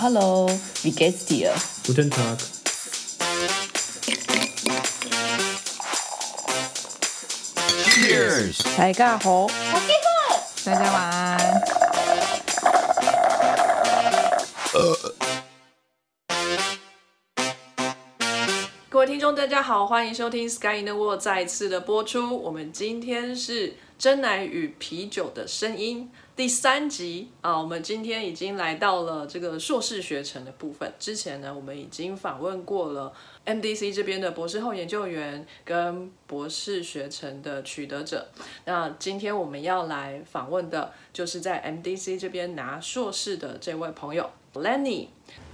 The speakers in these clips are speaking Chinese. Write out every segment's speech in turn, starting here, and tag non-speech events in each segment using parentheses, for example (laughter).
Hello, wie geht's dir? Guten Tag. 大家好，大家晚安。各位听众，大家好，欢迎收听《Sky in the World》再次的播出。我们今天是真奶与啤酒的声音第三集啊。我们今天已经来到了这个硕士学程的部分。之前呢，我们已经访问过了 MDC 这边的博士后研究员跟博士学程的取得者。那今天我们要来访问的，就是在 MDC 这边拿硕士的这位朋友 Lenny。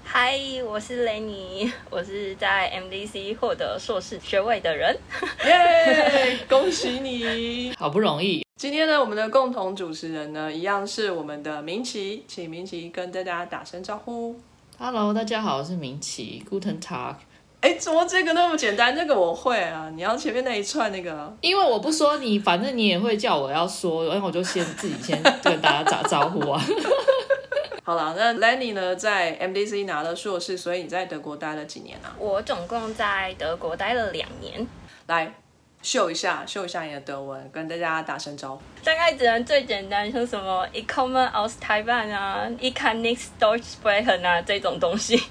嗨，我是 Lenny，，(laughs) 我是在 MDC 获得硕士学位的人。(laughs) 耶，(laughs) 恭喜你！好不容易，今天呢，我们的共同主持人呢，一样是我们的明奇，请明奇跟大家打声招呼。Hello，大家好，我是明奇，Guten Tag。哎，怎么这个那么简单？这个我会啊，你要前面那一串那个。因为我不说你，反正你也会叫我要说，然后我就先自己先跟大家打招呼啊。好了，那 Lenny 呢，在 MDC 拿了硕士，所以你在德国待了几年啊？我总共在德国待了两年，来秀一下，秀一下你的德文，跟大家打声招呼。大概只能最简单，说什么 e c o m m e aus Taiwan 啊 e x Deutsch sprechen 啊这种东西。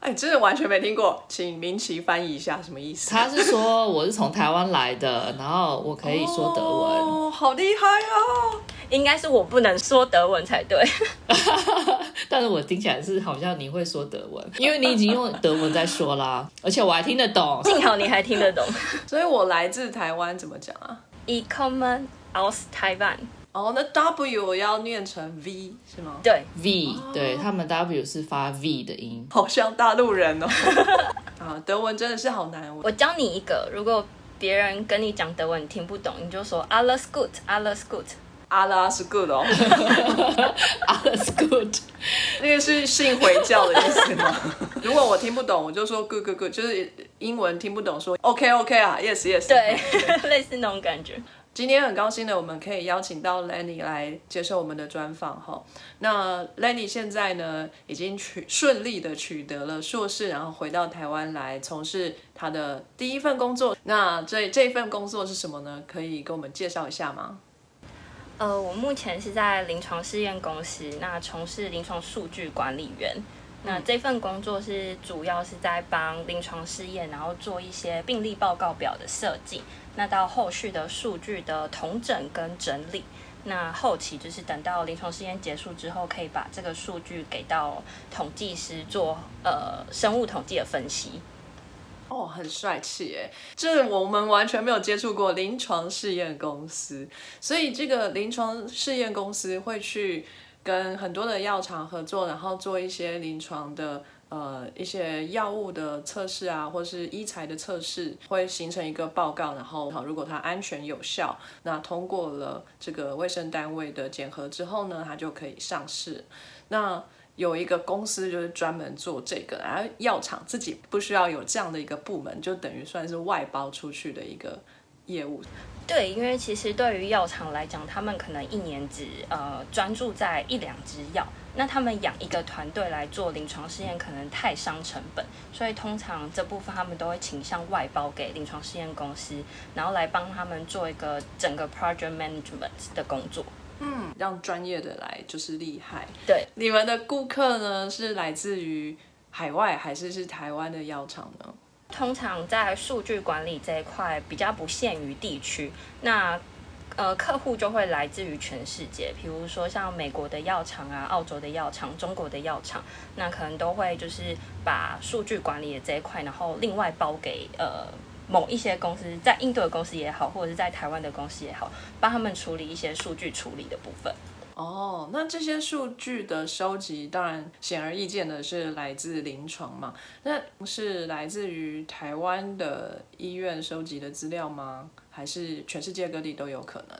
哎，真的完全没听过，请明奇翻译一下什么意思？他是说我是从台湾来的，然后我可以说德文。哦，好厉害哦！应该是我不能说德文才对。(laughs) 但是我听起来是好像你会说德文，因为你已经用德文在说啦，而且我还听得懂。幸好你还听得懂。(laughs) 所以我来自台湾，怎么讲啊？e c o m m e aus Taiwan。哦，那 W 要念成 V 是吗？对，V，对他们 W 是发 V 的音。好像大陆人哦。(laughs) 啊，德文真的是好难。我教你一个，如果别人跟你讲德文你听不懂，你就说 alles gut，alles gut。阿拉是 good 哦，(laughs) Alles good。那个是信回教的意思吗？(laughs) 如果我听不懂，我就说 good good good，就是英文听不懂说 OK OK 啊，yes yes。对，类似那种感觉。今天很高兴的，我们可以邀请到 Lenny 来接受我们的专访哈。那 Lenny 现在呢，已经取顺利的取得了硕士，然后回到台湾来从事他的第一份工作。那这这份工作是什么呢？可以跟我们介绍一下吗？呃，我目前是在临床试验公司，那从事临床数据管理员。那这份工作是主要是在帮临床试验，然后做一些病例报告表的设计。那到后续的数据的统整跟整理，那后期就是等到临床试验结束之后，可以把这个数据给到统计师做呃生物统计的分析。哦，很帅气哎！这我们完全没有接触过临床试验公司，所以这个临床试验公司会去跟很多的药厂合作，然后做一些临床的呃一些药物的测试啊，或是医材的测试，会形成一个报告，然后好，如果它安全有效，那通过了这个卫生单位的检核之后呢，它就可以上市。那有一个公司就是专门做这个，然后药厂自己不需要有这样的一个部门，就等于算是外包出去的一个业务。对，因为其实对于药厂来讲，他们可能一年只呃专注在一两支药，那他们养一个团队来做临床试验，可能太伤成本，所以通常这部分他们都会倾向外包给临床试验公司，然后来帮他们做一个整个 project management 的工作。嗯，让专业的来就是厉害。对，你们的顾客呢是来自于海外还是是台湾的药厂呢？通常在数据管理这一块比较不限于地区，那呃客户就会来自于全世界，比如说像美国的药厂啊、澳洲的药厂、中国的药厂，那可能都会就是把数据管理的这一块，然后另外包给呃某一些公司，在印度的公司也好，或者是在台湾的公司也好，帮他们处理一些数据处理的部分。哦，那这些数据的收集，当然显而易见的是来自临床嘛？那是来自于台湾的医院收集的资料吗？还是全世界各地都有可能？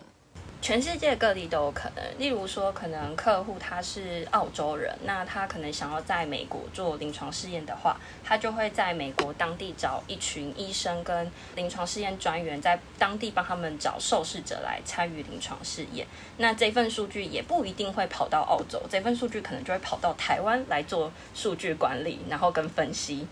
全世界各地都有可能。例如说，可能客户他是澳洲人，那他可能想要在美国做临床试验的话，他就会在美国当地找一群医生跟临床试验专员，在当地帮他们找受试者来参与临床试验。那这份数据也不一定会跑到澳洲，这份数据可能就会跑到台湾来做数据管理，然后跟分析。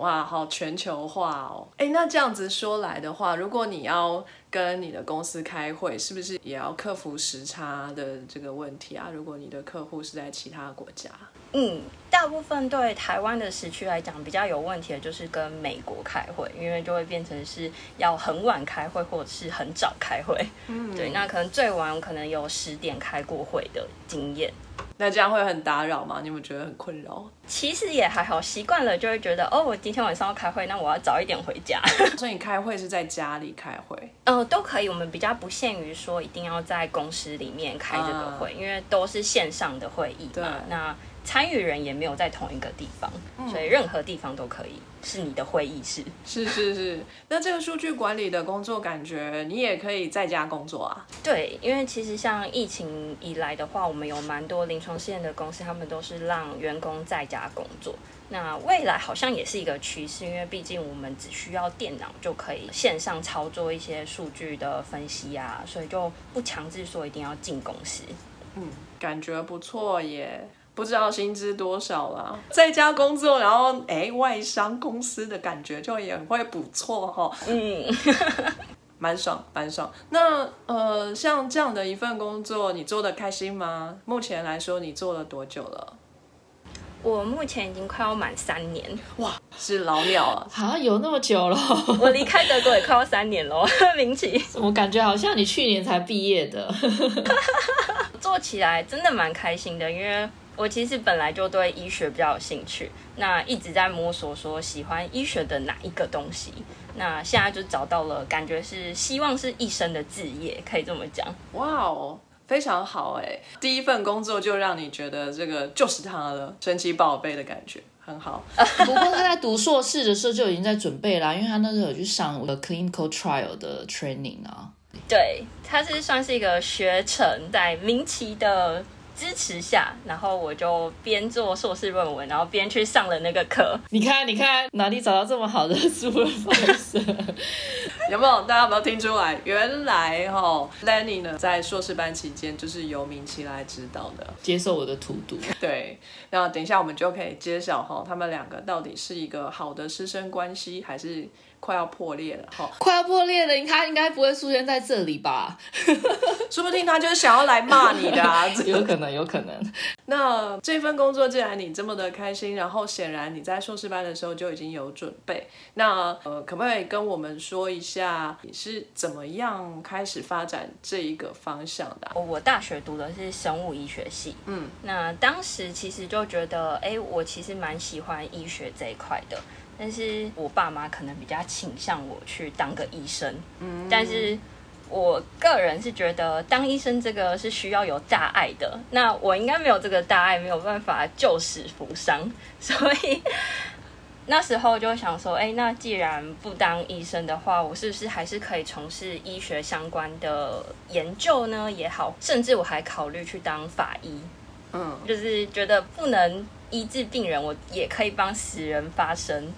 哇，好全球化哦！哎，那这样子说来的话，如果你要跟你的公司开会，是不是也要克服时差的这个问题啊？如果你的客户是在其他国家，嗯，大部分对台湾的时区来讲比较有问题的就是跟美国开会，因为就会变成是要很晚开会，或者是很早开会。嗯，对，那可能最晚可能有十点开过会的经验。那这样会很打扰吗？你有没有觉得很困扰？其实也还好，习惯了就会觉得哦，我今天晚上要开会，那我要早一点回家。(laughs) 所以你开会是在家里开会？嗯，都可以。我们比较不限于说一定要在公司里面开这个会，因为都是线上的会议嘛。那参与人也没有在同一个地方，所以任何地方都可以是你的会议室。是是是，那这个数据管理的工作，感觉你也可以在家工作啊？对，因为其实像疫情以来的话，我们有蛮多临床试验的公司，他们都是让员工在家工作。那未来好像也是一个趋势，因为毕竟我们只需要电脑就可以线上操作一些数据的分析啊，所以就不强制说一定要进公司。嗯，感觉不错耶。不知道薪资多少啦，在家工作，然后哎，外商公司的感觉就也会不错哈。嗯，(laughs) 蛮爽，蛮爽。那呃，像这样的一份工作，你做的开心吗？目前来说，你做了多久了？我目前已经快要满三年，哇，是老鸟了，好像有那么久了。(laughs) 我离开德国也快要三年了，(laughs) 明奇，我感觉好像你去年才毕业的。做起来真的蛮开心的，因为。我其实本来就对医学比较有兴趣，那一直在摸索说喜欢医学的哪一个东西，那现在就找到了，感觉是希望是一生的志业，可以这么讲。哇哦，非常好哎，第一份工作就让你觉得这个就是他了神奇宝贝的感觉，很好。(laughs) 不过他在读硕士的时候就已经在准备啦，因为他那时候有去上我的 clinical trial 的 training 啊。对，他是算是一个学程，在明奇的。支持下，然后我就边做硕士论文，然后边去上了那个课。你看，你看哪里找到这么好的书的方式？有没有？大家有没有听出来？原来哈，Lenny 呢，在硕士班期间就是由明奇来指导的，接受我的荼毒。对，那等一下我们就可以揭晓哈，他们两个到底是一个好的师生关系，还是？快要破裂了，哈！快要破裂了，他应该不会出现在这里吧？(laughs) 说不定他就是想要来骂你的啊！(laughs) 有可能，有可能。那这份工作既然你这么的开心，然后显然你在硕士班的时候就已经有准备，那呃，可不可以跟我们说一下你是怎么样开始发展这一个方向的？我大学读的是生物医学系，嗯，那当时其实就觉得，哎，我其实蛮喜欢医学这一块的。但是我爸妈可能比较倾向我去当个医生，嗯，但是我个人是觉得当医生这个是需要有大爱的，那我应该没有这个大爱，没有办法救死扶伤，(laughs) 所以那时候就想说，哎，那既然不当医生的话，我是不是还是可以从事医学相关的研究呢？也好，甚至我还考虑去当法医，嗯，就是觉得不能医治病人，我也可以帮死人发声。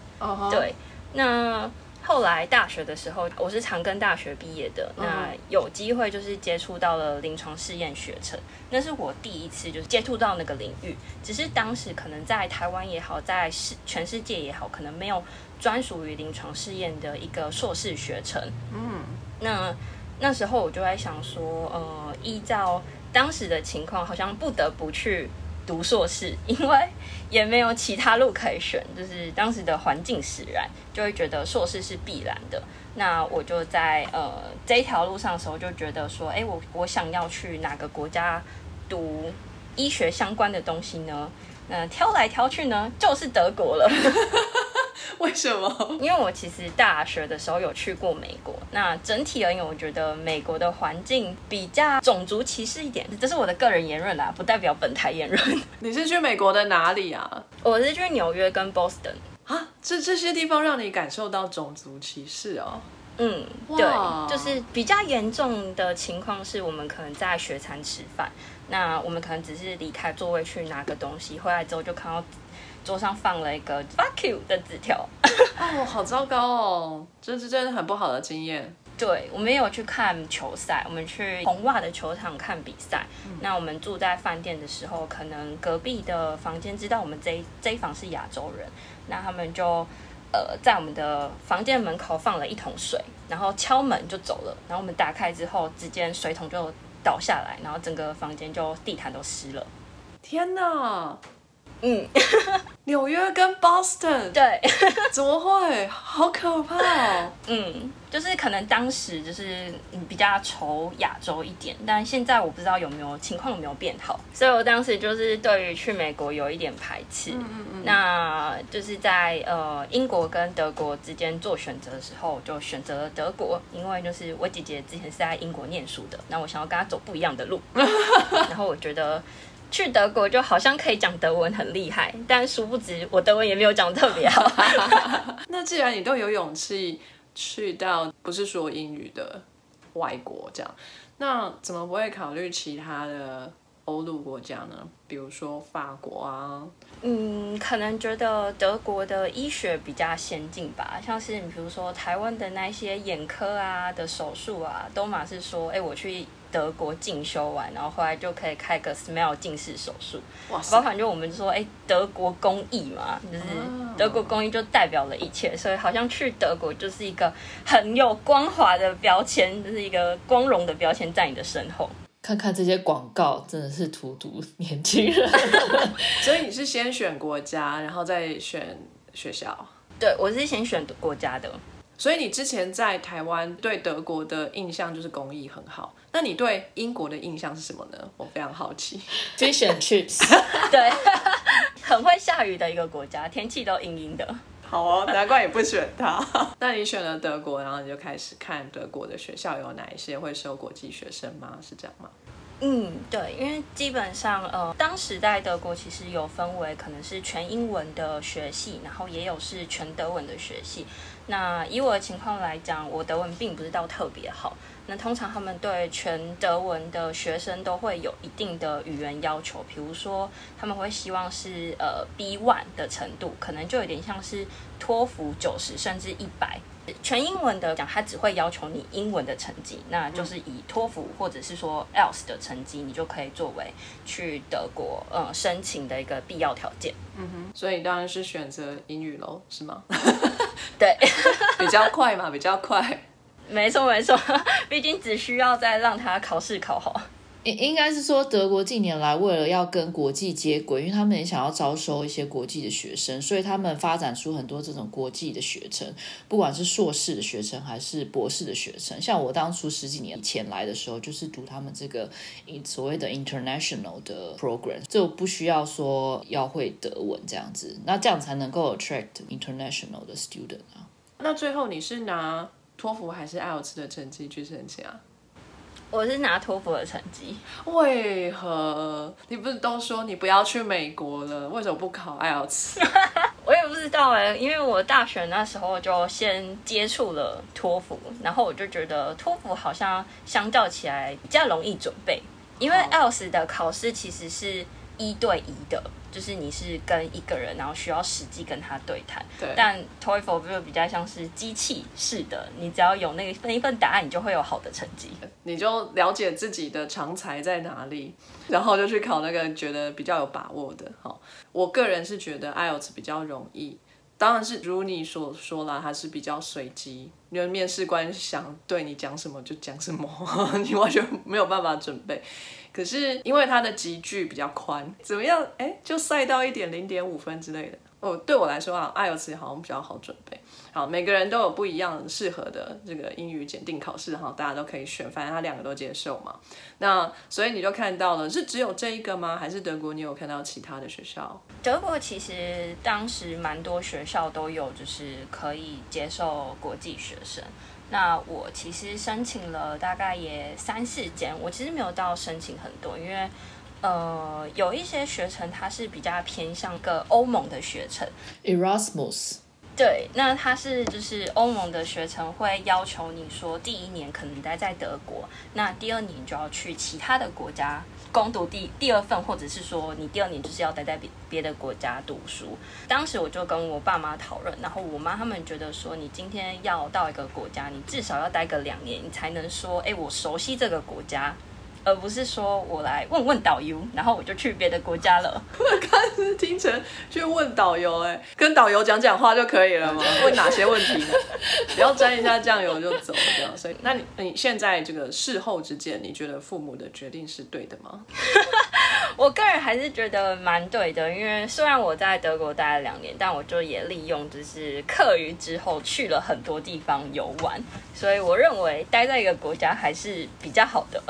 对，那后来大学的时候，我是长庚大学毕业的，那有机会就是接触到了临床试验学程，那是我第一次就是接触到那个领域。只是当时可能在台湾也好，在世全世界也好，可能没有专属于临床试验的一个硕士学程。嗯，那那时候我就在想说，呃，依照当时的情况，好像不得不去。读硕士，(laughs) 因为也没有其他路可以选，就是当时的环境使然，就会觉得硕士是必然的。那我就在呃这条路上的时候，就觉得说，哎，我我想要去哪个国家读医学相关的东西呢？那挑来挑去呢，就是德国了。(laughs) (laughs) 为什么？因为我其实大学的时候有去过美国，那整体而言，我觉得美国的环境比较种族歧视一点，这是我的个人言论啦，不代表本台言论。(laughs) 你是去美国的哪里啊？我是去纽约跟 Boston 啊，这这些地方让你感受到种族歧视哦？嗯，对，就是比较严重的情况是我们可能在学餐吃饭，那我们可能只是离开座位去拿个东西，回来之后就看到桌上放了一个 fuck you 的纸条。哦，好糟糕哦，这是真的很不好的经验。对，我们也有去看球赛，我们去红袜的球场看比赛。那我们住在饭店的时候，可能隔壁的房间知道我们这这一房是亚洲人，那他们就呃在我们的房间门口放了一桶水，然后敲门就走了。然后我们打开之后，直接水桶就倒下来，然后整个房间就地毯都湿了。天哪！嗯，(laughs) 纽约跟 Boston，对，(laughs) 怎么会？好可怕哦。(laughs) 嗯，就是可能当时就是比较愁亚洲一点，但现在我不知道有没有情况有没有变好，所以我当时就是对于去美国有一点排斥。嗯嗯嗯。那就是在呃英国跟德国之间做选择的时候，就选择了德国，因为就是我姐姐之前是在英国念书的，那我想要跟她走不一样的路，然后我觉得。去德国就好像可以讲德文很厉害，但殊不知我德文也没有讲特别好。(laughs) 那既然你都有勇气去到不是说英语的外国这样，那怎么不会考虑其他的欧陆国家呢？比如说法国啊？嗯，可能觉得德国的医学比较先进吧，像是你比如说台湾的那些眼科啊的手术啊，都嘛是说，哎，我去。德国进修完，然后后来就可以开个 smile 近视手术。哇！包含就我们说，哎，德国工艺嘛，就是德国工艺就代表了一切，所以好像去德国就是一个很有光滑的标签，就是一个光荣的标签在你的身后。看看这些广告，真的是荼毒年轻人。(laughs) 所以你是先选国家，然后再选学校？对，我是先选国家的。所以你之前在台湾对德国的印象就是工艺很好，那你对英国的印象是什么呢？我非常好奇。(laughs) Fish and chips，(laughs) 对，很会下雨的一个国家，天气都阴阴的。好哦，难怪你不选它。(laughs) 那你选了德国，然后你就开始看德国的学校有哪一些会收国际学生吗？是这样吗？嗯，对，因为基本上，呃，当时在德国其实有分为可能是全英文的学系，然后也有是全德文的学系。那以我的情况来讲，我德文并不是到特别好。那通常他们对全德文的学生都会有一定的语言要求，比如说他们会希望是呃 B one 的程度，可能就有点像是托福九十甚至一百。全英文的讲，他只会要求你英文的成绩，那就是以托福或者是说 else 的成绩，你就可以作为去德国呃申请的一个必要条件。嗯哼，所以当然是选择英语喽，是吗？(laughs) 对，(laughs) 比较快嘛，比较快。没错没错，(laughs) 毕竟只需要再让他考试考好。应应该是说，德国近年来为了要跟国际接轨，因为他们也想要招收一些国际的学生，所以他们发展出很多这种国际的学程，不管是硕士的学生还是博士的学生。像我当初十几年前来的时候，就是读他们这个所谓的 international 的 program，就不需要说要会德文这样子，那这样才能够 attract international 的 student 啊。那最后你是拿托福还是 IELTS 的成绩去申请啊？我是拿托福的成绩，为何你不是都说你不要去美国了？为什么不考 IELTS？(laughs) 我也不知道哎，因为我大学那时候就先接触了托福，然后我就觉得托福好像相较起来比较容易准备，因为 IELTS 的考试其实是一对一的。就是你是跟一个人，然后需要实际跟他对谈。对。但 TOEFL 就比较像是机器式的，你只要有那那一份答案，你就会有好的成绩。你就了解自己的长才在哪里，然后就去考那个觉得比较有把握的。好，我个人是觉得 IELTS 比较容易，当然是如你所说啦，它是比较随机，因为面试官想对你讲什么就讲什么，(laughs) 你完全没有办法准备。可是因为它的集距比较宽，怎么样？哎，就赛到一点零点五分之类的。哦，对我来说啊，IELTS 好像比较好准备。好，每个人都有不一样适合的这个英语检定考试哈，大家都可以选，反正他两个都接受嘛。那所以你就看到了，是只有这一个吗？还是德国你有看到其他的学校？德国其实当时蛮多学校都有，就是可以接受国际学生。那我其实申请了大概也三四间，我其实没有到申请很多，因为呃有一些学程它是比较偏向个欧盟的学程，Erasmus，对，那他是就是欧盟的学程会要求你说，第一年可能待在德国，那第二年就要去其他的国家攻读第第二份，或者是说你第二年就是要待在别别的国家读书。当时我就跟我爸妈讨论，然后我妈他们觉得说，你今天要到一个国家，你至少要待个两年，你才能说，哎，我熟悉这个国家。而不是说我来问问导游，然后我就去别的国家了。(laughs) 我刚是听成去问导游，哎，跟导游讲讲话就可以了吗？问哪些问题呢？(laughs) 不要沾一下酱油就走这样。所以，(laughs) 那你你现在这个事后之见，你觉得父母的决定是对的吗？我个人还是觉得蛮对的，因为虽然我在德国待了两年，但我就也利用就是课余之后去了很多地方游玩，所以我认为待在一个国家还是比较好的。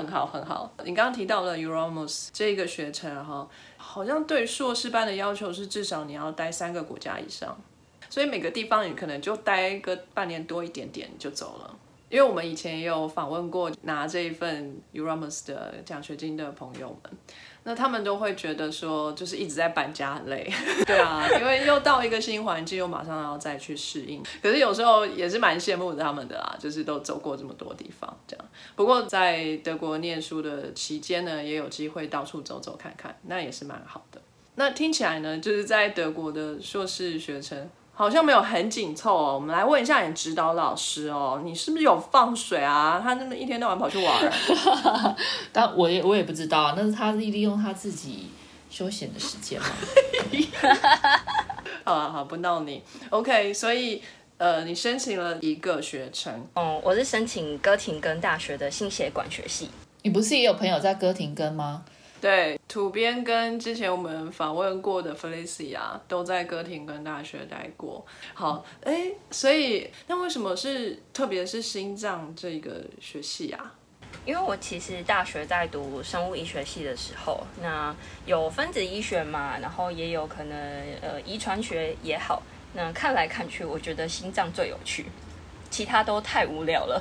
很好，很好。你刚刚提到了 Euramos 这个学程哈，好像对硕士班的要求是至少你要待三个国家以上，所以每个地方你可能就待个半年多一点点就走了。因为我们以前也有访问过拿这一份 Euramos 的奖学金的朋友们。那他们都会觉得说，就是一直在搬家很累，(laughs) 对啊，因为又到一个新环境，又马上要再去适应。可是有时候也是蛮羡慕他们的啦，就是都走过这么多地方这样。不过在德国念书的期间呢，也有机会到处走走看看，那也是蛮好的。那听起来呢，就是在德国的硕士学程。好像没有很紧凑哦，我们来问一下你指导老师哦，你是不是有放水啊？他那么一天到晚跑去玩，(laughs) 但我也我也不知道，那是他利用他自己休闲的时间嘛。(laughs) 好啊，好不闹你。OK，所以呃，你申请了一个学程。哦，我是申请哥廷根大学的心血管学系。你不是也有朋友在哥廷根吗？对，土边跟之前我们访问过的 Felicia 都在哥廷根大学待过。好，哎，所以那为什么是特别是心脏这个学系啊？因为我其实大学在读生物医学系的时候，那有分子医学嘛，然后也有可能呃遗传学也好，那看来看去，我觉得心脏最有趣。其他都太无聊了。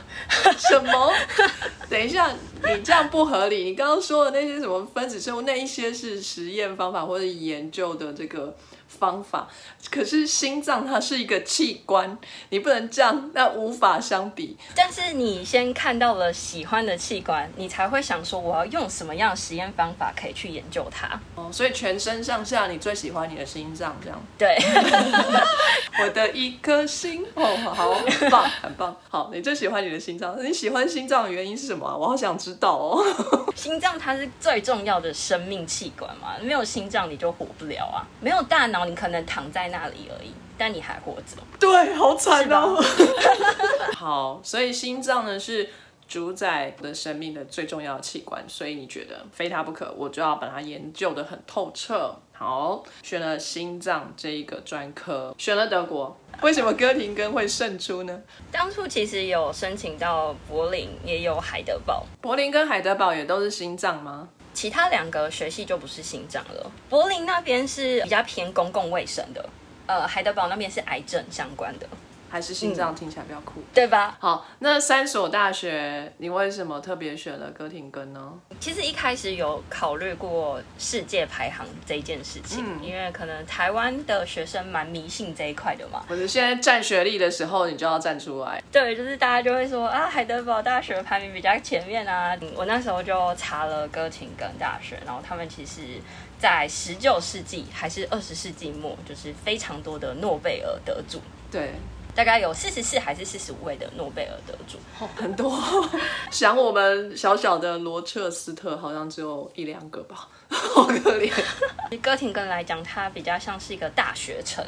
什么？(laughs) 等一下，你这样不合理。你刚刚说的那些什么分子生物，那一些是实验方法或者研究的这个。方法，可是心脏它是一个器官，你不能这样，那无法相比。但是你先看到了喜欢的器官，你才会想说我要用什么样的实验方法可以去研究它。哦，所以全身上下你最喜欢你的心脏，这样。对，(laughs) 我的一颗心，哦，好，很棒，很棒。好，你最喜欢你的心脏，你喜欢心脏的原因是什么？我好想知道哦。(laughs) 心脏它是最重要的生命器官嘛，没有心脏你就活不了啊，没有大脑。你可能躺在那里而已，但你还活着。对，好惨哦。(laughs) (laughs) 好，所以心脏呢是主宰的生命的最重要的器官，所以你觉得非它不可，我就要把它研究的很透彻。好，选了心脏这一个专科，选了德国。为什么哥廷根会胜出呢？当初其实有申请到柏林，也有海德堡。柏林跟海德堡也都是心脏吗？其他两个学系就不是心脏了。柏林那边是比较偏公共卫生的，呃，海德堡那边是癌症相关的。还是心脏听起来比较酷，对吧？好，那三所大学，你为什么特别选了哥廷根呢？其实一开始有考虑过世界排行这件事情，因为可能台湾的学生蛮迷信这一块的嘛。或者现在占学历的时候，你就要站出来。对，就是大家就会说啊，海德堡大学排名比较前面啊。我那时候就查了哥廷根大学，然后他们其实在十九世纪还是二十世纪末，就是非常多的诺贝尔得主。对。大概有四十四还是四十五位的诺贝尔得主，很多。(laughs) 想我们小小的罗彻斯特，好像只有一两个吧，好可怜。(laughs) 哥廷根来讲，它比较像是一个大学城。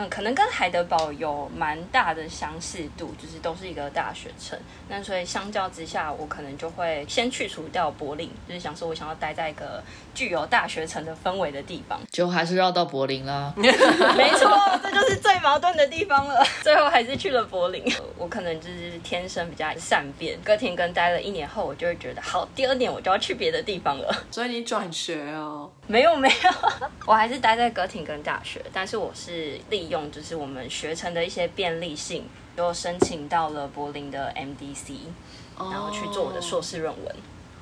嗯，可能跟海德堡有蛮大的相似度，就是都是一个大学城。那所以相较之下，我可能就会先去除掉柏林，就是想说我想要待在一个具有大学城的氛围的地方。就还是绕到柏林啦。(laughs) 没错，这就是最矛盾的地方了。(laughs) 最后还是去了柏林。我可能就是天生比较善变。哥廷根待了一年后，我就会觉得好，第二年我就要去别的地方了。所以你转学哦？没有没有，(laughs) 我还是待在哥廷根大学，但是我是。用就是我们学成的一些便利性，就申请到了柏林的 MDC，然后去做我的硕士论文。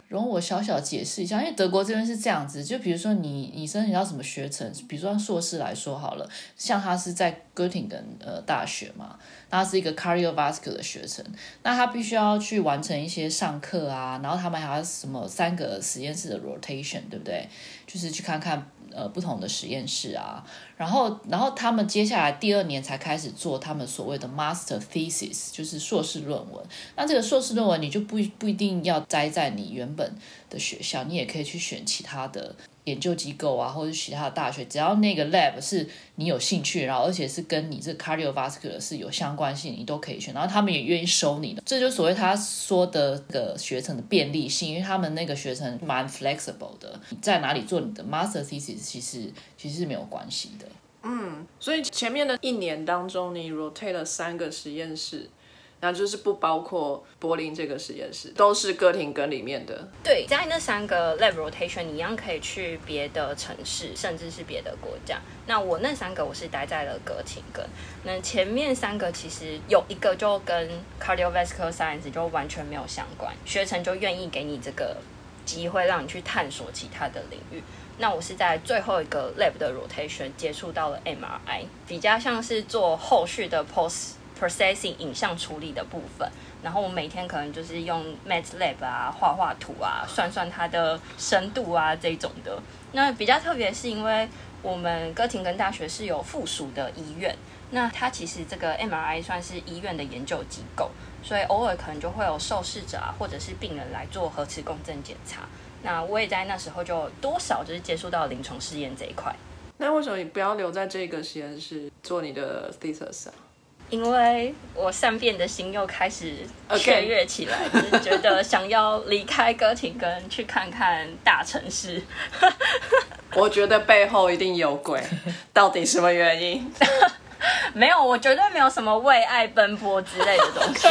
容我小小解释一下，因为德国这边是这样子，就比如说你你申请到什么学程，比如说硕士来说好了，像他是在哥廷根呃大学嘛，那是一个 cardiovascular 的学程，那他必须要去完成一些上课啊，然后他们还要什么三个实验室的 rotation，对不对？就是去看看呃不同的实验室啊，然后然后他们接下来第二年才开始做他们所谓的 master thesis，就是硕士论文。那这个硕士论文你就不不一定要栽在你原本的学校，你也可以去选其他的研究机构啊，或者其他的大学，只要那个 lab 是你有兴趣，然后而且是跟你这 cardiovascular 是有相关性，你都可以选。然后他们也愿意收你的，这就所谓他说的个学程的便利性，因为他们那个学程蛮 flexible 的，你在哪里做你的 master thesis 其实其实是没有关系的。嗯，所以前面的一年当中，你 rotate 了三个实验室。那就是不包括柏林这个实验室，都是哥廷根里面的。对，在那三个 lab rotation，你一样可以去别的城市，甚至是别的国家。那我那三个我是待在了哥廷根。那前面三个其实有一个就跟 cardiovascular science 就完全没有相关，学程就愿意给你这个机会让你去探索其他的领域。那我是在最后一个 lab 的 rotation 接触到了 MRI，比较像是做后续的 post。Processing 影像处理的部分，然后我每天可能就是用 MATLAB 啊画画图啊，算算它的深度啊这种的。那比较特别是因为我们哥廷根大学是有附属的医院，那它其实这个 MRI 算是医院的研究机构，所以偶尔可能就会有受试者啊或者是病人来做核磁共振检查。那我也在那时候就多少就是接触到临床试验这一块。那为什么你不要留在这个实验室做你的 thesis 啊？因为我善变的心又开始雀跃起来，就是觉得想要离开歌廷根，去看看大城市。(laughs) 我觉得背后一定有鬼，(laughs) 到底什么原因？(laughs) 没有，我绝对没有什么为爱奔波之类的东西。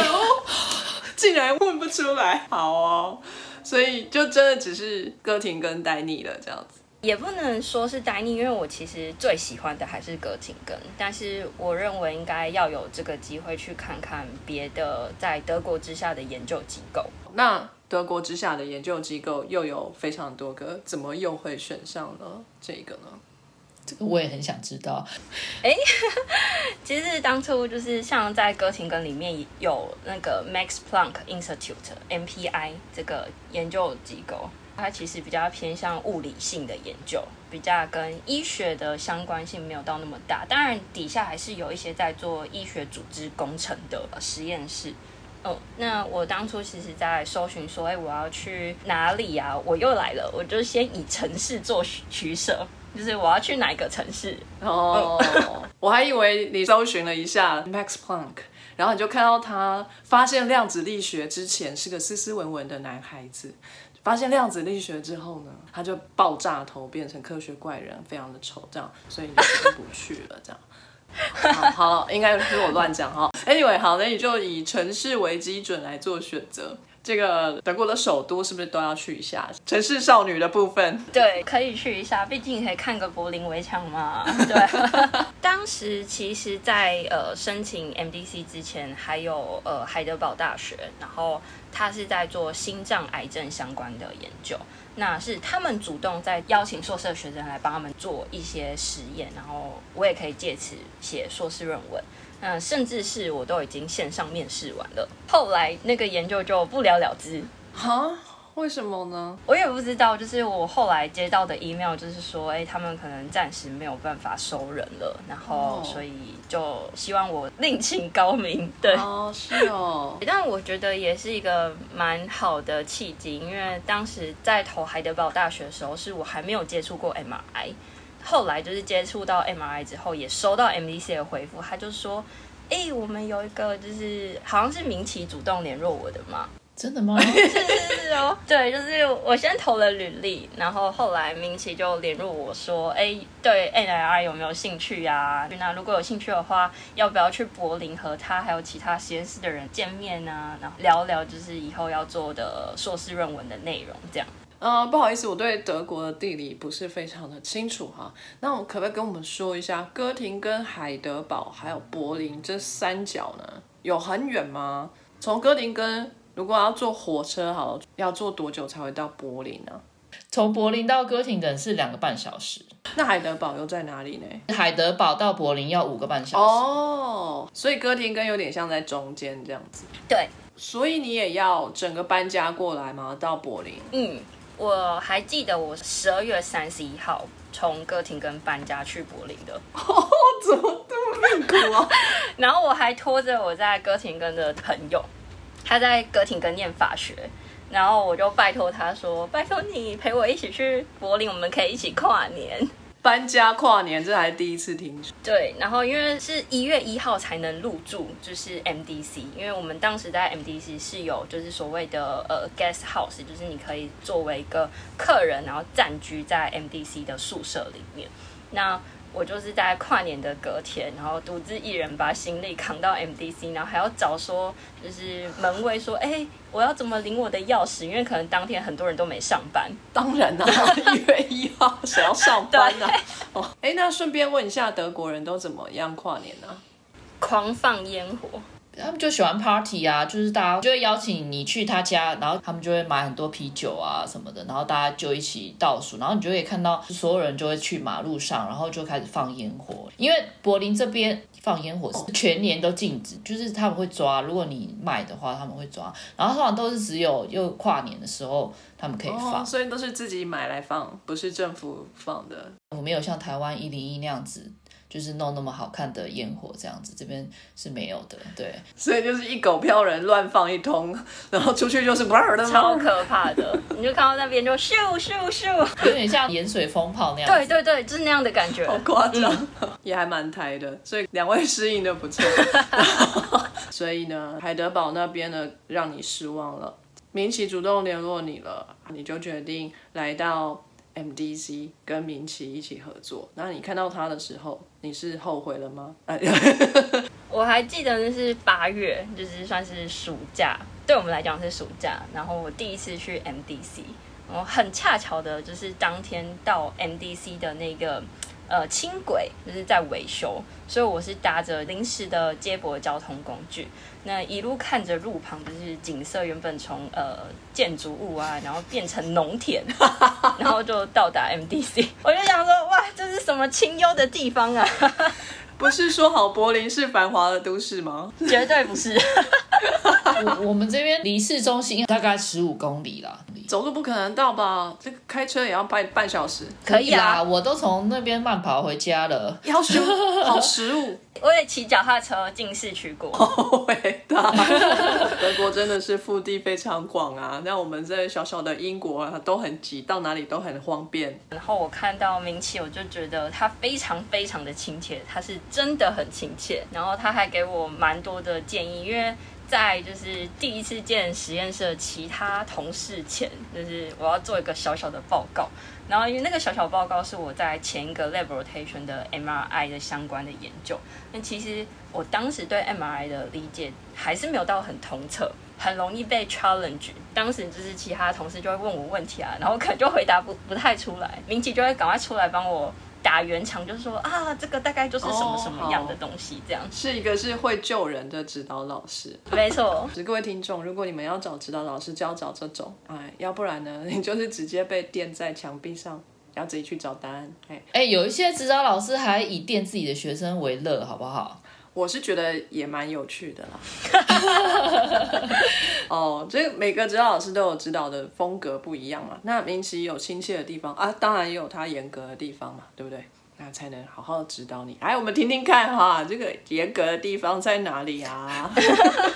竟然问不出来，好哦，所以就真的只是歌廷根待腻了这样子。也不能说是待腻，因为我其实最喜欢的还是哥廷根，但是我认为应该要有这个机会去看看别的在德国之下的研究机构。那德国之下的研究机构又有非常多个，怎么又会选上了这个呢？这个我也很想知道。哎，(laughs) 其实当初就是像在哥廷根里面有那个 Max Planck Institute（MPI） 这个研究机构。它其实比较偏向物理性的研究，比较跟医学的相关性没有到那么大。当然，底下还是有一些在做医学组织工程的实验室。哦，那我当初其实，在搜寻说，哎，我要去哪里啊？我又来了，我就先以城市做取舍，就是我要去哪一个城市。哦，我还以为你搜寻了一下 Max Planck，然后你就看到他发现量子力学之前是个斯斯文文的男孩子。发现量子力学之后呢，他就爆炸头变成科学怪人，非常的丑，这样，所以你就不去了，这样。好，应该是我乱讲哈。Anyway，好，那你就以城市为基准来做选择。这个德国的首都是不是都要去一下？城市少女的部分，对，可以去一下，毕竟可以看个柏林围墙嘛。(laughs) 对，(laughs) 当时其实，在呃申请 MDC 之前，还有呃海德堡大学，然后他是在做心脏癌症相关的研究，那是他们主动在邀请硕士学生来帮他们做一些实验，然后我也可以借此写硕士论文。嗯，甚至是我都已经线上面试完了，后来那个研究就不了了之。哈？为什么呢？我也不知道。就是我后来接到的 email，就是说，哎，他们可能暂时没有办法收人了，然后所以就希望我另请高明。对，哦，是哦。(laughs) 但我觉得也是一个蛮好的契机，因为当时在投海德堡大学的时候，是我还没有接触过 MRI。后来就是接触到 MRI 之后，也收到 MDC 的回复，他就说：“哎，我们有一个就是好像是明奇主动联络我的嘛，真的吗？(laughs) 是是是哦，对，就是我先投了履历，然后后来明奇就联络我说：哎，对 NIR 有没有兴趣啊？那如果有兴趣的话，要不要去柏林和他还有其他实验室的人见面啊？然后聊聊就是以后要做的硕士论文的内容这样。”呃，不好意思，我对德国的地理不是非常的清楚哈。那我可不可以跟我们说一下，哥廷根、海德堡还有柏林这三角呢，有很远吗？从哥廷根如果要坐火车好，要坐多久才会到柏林呢、从柏林到哥廷根是两个半小时，那海德堡又在哪里呢？海德堡到柏林要五个半小时。哦，所以哥廷根有点像在中间这样子。对，所以你也要整个搬家过来吗？到柏林？嗯，我还记得我十二月三十一号从哥廷根搬家去柏林的，(laughs) 哦怎么这么命苦啊？(laughs) 然后我还拖着我在哥廷根的朋友，他在哥廷根念法学，然后我就拜托他说：“拜托你陪我一起去柏林，我们可以一起跨年。”搬家跨年，这还第一次听说。对，然后因为是一月一号才能入住，就是 MDC，因为我们当时在 MDC 是有就是所谓的呃 guest house，就是你可以作为一个客人，然后暂居在 MDC 的宿舍里面。那我就是在跨年的隔天，然后独自一人把行李扛到 MDC，然后还要找说就是门卫说，哎、我要怎么领我的钥匙？因为可能当天很多人都没上班。当然啦、一月一号谁要上班呢、哦，哎，那顺便问一下，德国人都怎么样跨年呢、狂放烟火，他们就喜欢 party 啊，就是大家就会邀请你去他家，然后他们就会买很多啤酒啊什么的，然后大家就一起倒数，然后你就可以看到所有人就会去马路上，然后就开始放烟火。因为柏林这边放烟火是全年都禁止，就是他们会抓，如果你买的话他们会抓，然后通常都是只有又跨年的时候他们可以放，哦，所以都是自己买来放，不是政府放的。我没有像台湾一零一那样子。就是弄那么好看的烟火这样子，这边是没有的。对，所以就是一狗票人乱放一通，然后出去就是哇儿的超可怕的，你就看到那边就咻咻咻。(laughs) 有点像盐水风炮那样子。对对对，就是那样的感觉。好夸张，也还蛮台的，所以两位适应的不错。(laughs) 所以呢，海德堡那边呢，让你失望了。明奇主动联络你了，你就决定来到 MDC 跟明奇一起合作。那你看到他的时候，你是后悔了吗？(laughs) 我还记得那是八月，就是算是暑假，对我们来讲是暑假。然后我第一次去 MDC，然后很恰巧的就是当天到 MDC 的那个呃轻轨就是在维修，所以我是搭着临时的接驳交通工具。那一路看着路旁就是景色，原本从呃建筑物啊，然后变成农田，(laughs) 然后就到达 MDC，我就想说哇，这是什么清幽的地方啊？不是说好柏林是繁华的都市吗？绝对不是。(laughs) 我我们这边离市中心大概十五公里啦，走路不可能到吧？这个开车也要半半小时，可以啊啦，我都从那边慢跑回家了。要修好食物。我也骑脚踏车进市区过，(laughs) 好伟大！(laughs) 德国真的是腹地非常广啊，那我们这小小的英国啊，都很挤，到哪里都很方便。然后我看到明奇，我就觉得他非常非常的亲切，他是真的很亲切。然后他还给我蛮多的建议，因为在就是第一次见实验室的其他同事前，就是我要做一个小小的报告。然后因为那个小小报告是我在前一个 lab rotation 的 MRI 的相关的研究，那其实我当时对 MRI 的理解还是没有到很通彻，很容易被 challenge。当时就是其他同事就会问我问题啊，然后可能就回答不不太出来，明奇就会赶快出来帮我打圆场，就是说啊这个大概就是什么什么样的东西这样。是一个是会救人的指导老师。没错，(laughs) 各位听众，如果你们要找指导老师，就要找这种，哎，要不然呢，你就是直接被垫在墙壁上，要自己去找答案。哎，哎、有一些指导老师还以垫自己的学生为乐，好不好？我是觉得也蛮有趣的啦。(laughs) 哦，这每个指导老师都有指导的风格不一样嘛。那明奇有亲切的地方啊，当然也有他严格的地方嘛，对不对？那才能好好指导你。来，我们听听看哈，这个严格的地方在哪里啊？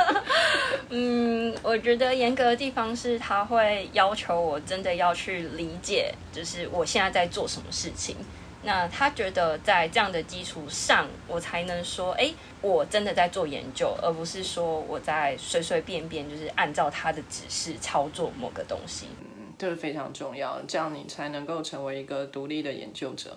(laughs) 嗯，我觉得严格的地方是他会要求我真的要去理解，就是我现在在做什么事情。那他觉得在这样的基础上，我才能说，哎，我真的在做研究，而不是说我在随随便便就是按照他的指示操作某个东西。嗯这是非常重要，这样你才能够成为一个独立的研究者。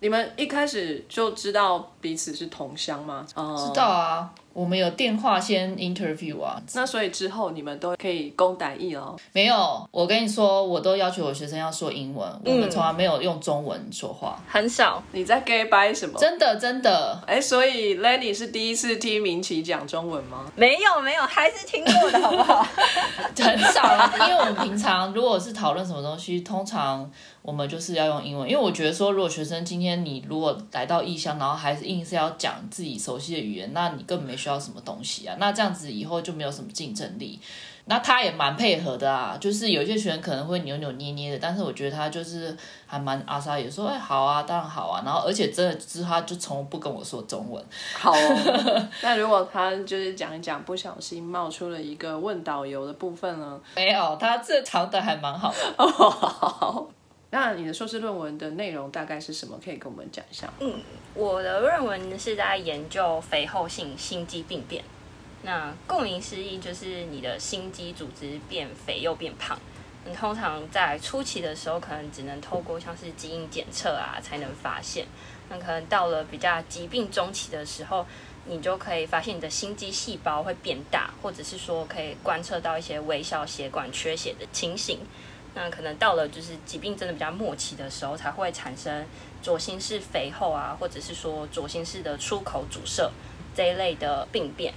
你们一开始就知道彼此是同乡吗？哦、知道啊，我们有电话先 interview 啊，那所以之后你们都可以公打译哦。没有，我跟你说，我都要求我学生要说英文，我们从来没有用中文说话，很少。你在 gay 掰什么？真的真的。哎，所以 Lenny 是第一次听明奇讲中文吗？没有没有，还是听过的好不好？(laughs) 很少啦，因为我们平常如果是讨论什么东西，通常我们就是要用英文，因为我觉得说，如果学生今天你如果来到异乡，然后还是硬是要讲自己熟悉的语言，那你根本没需要什么东西啊，那这样子以后就没有什么竞争力。那他也蛮配合的啊，就是有些学生可能会扭扭捏捏的，但是我觉得他就是还蛮阿莎也说，哎，好啊，当然好啊。然后而且真的是他就从不跟我说中文。好哦，(laughs) 那如果他就是讲一讲，不小心冒出了一个问导游的部分呢？没有，他这藏的还蛮好的。哦，好。那你的硕士论文的内容大概是什么？可以跟我们讲一下。嗯，我的论文是在研究肥厚性心肌病变。那顾名思义，就是你的心肌组织变肥又变胖。你通常在初期的时候，可能只能透过像是基因检测啊，才能发现。那可能到了比较疾病中期的时候，你就可以发现你的心肌细胞会变大，或者是说可以观测到一些微小血管缺血的情形。那可能到了就是疾病真的比较末期的时候，才会产生左心室肥厚啊，或者是说左心室的出口阻塞这一类的病变。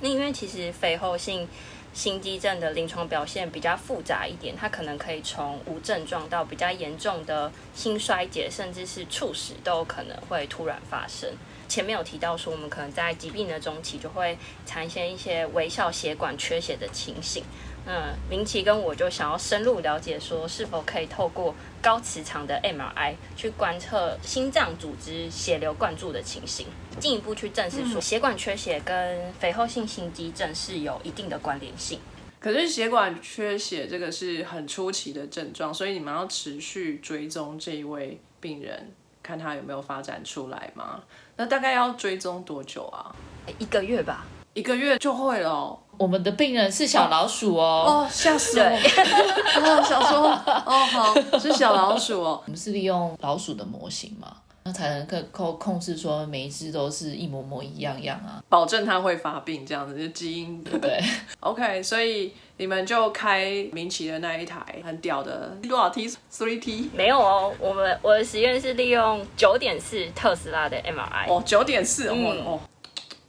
那因为其实肥厚性心肌症的临床表现比较复杂一点，它可能可以从无症状到比较严重的心衰竭，甚至是猝死都有可能会突然发生。前面有提到说，我们可能在疾病的中期就会产生一些微小血管缺血的情形。那明奇跟我就想要深入了解，说是否可以透过高磁场的 MRI 去观测心脏组织血流灌注的情形，进一步去证实说血管缺血跟肥厚性心肌症是有一定的关联性。可是血管缺血这个是很初期的症状，所以你们要持续追踪这一位病人，看他有没有发展出来吗？那大概要追踪多久啊？一个月吧。一个月就会了。我们的病人是小老鼠哦。哦，吓死我！(laughs) 哦，想说，哦，好，是小老鼠哦。(laughs) 我们是利用老鼠的模型嘛，那才能控控控制说每一只都是一模模一样样啊，保证它会发病这样子，就基因对。(laughs) OK，所以你们就开明奇的那一台很屌的多少 T？Three T？没有哦，我们我的实验是利用九点四特斯拉的 MRI。哦，九点四哦哦，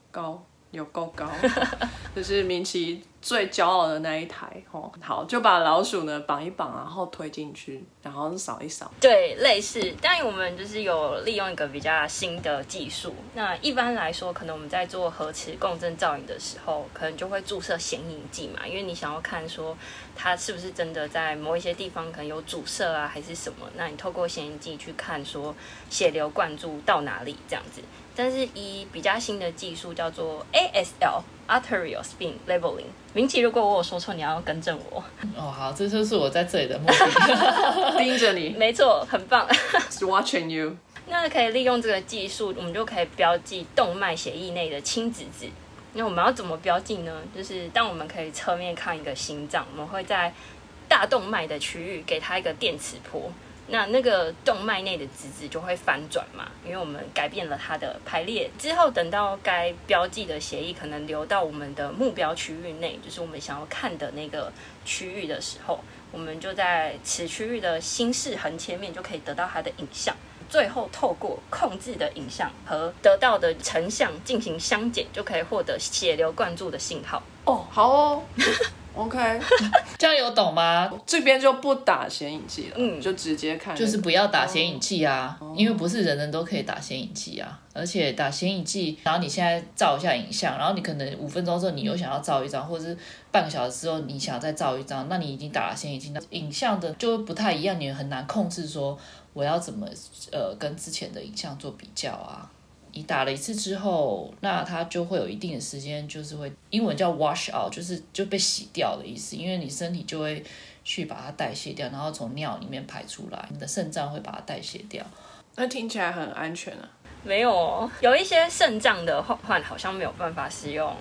高。有够高，(laughs) 就是明奇最骄傲的那一台哦。好，就把老鼠呢绑一绑，然后推进去，然后扫一扫。对，类似，但我们就是有利用一个比较新的技术。那一般来说，可能我们在做核磁共振造影的时候，可能就会注射显影剂嘛，因为你想要看说它是不是真的在某一些地方可能有阻塞啊，还是什么。那你透过显影剂去看说血流灌注到哪里这样子。但是以比较新的技术叫做 ASL（Arterial Spin Leveling）。明奇，如果我有说错，你要更正我。哦，好，这就是我在这里的目的，(laughs) 盯着你。没错，很棒。swatching you。那可以利用这个技术，我们就可以标记动脉血液内的亲子质。那我们要怎么标记呢？就是当我们可以侧面看一个心脏，我们会在大动脉的区域给它一个电磁波。那那个动脉内的质子就会反转嘛，因为我们改变了它的排列之后，等到该标记的协议可能流到我们的目标区域内，就是我们想要看的那个区域的时候，我们就在此区域的心室横切面就可以得到它的影像，最后透过控制的影像和得到的成像进行相减，就可以获得血流灌注的信号。哦，好哦。(laughs) OK，(laughs) 这样有懂吗？这边就不打显影剂了，嗯，就直接看，就是不要打显影剂啊，因为不是人人都可以打显影剂啊，而且打显影剂，然后你现在照一下影像，然后你可能五分钟之后你又想要照一张，或者是半个小时之后你想再照一张，那你已经打了显影剂，那影像的就不太一样，你很难控制说我要怎么呃跟之前的影像做比较啊。你打了一次之后，那它就会有一定的时间，就是会英文叫 wash out，就是就被洗掉的意思。因为你身体就会去把它代谢掉，然后从尿里面排出来，你的肾脏会把它代谢掉。那听起来很安全啊？没有哦，有一些肾脏的患患好像没有办法使用。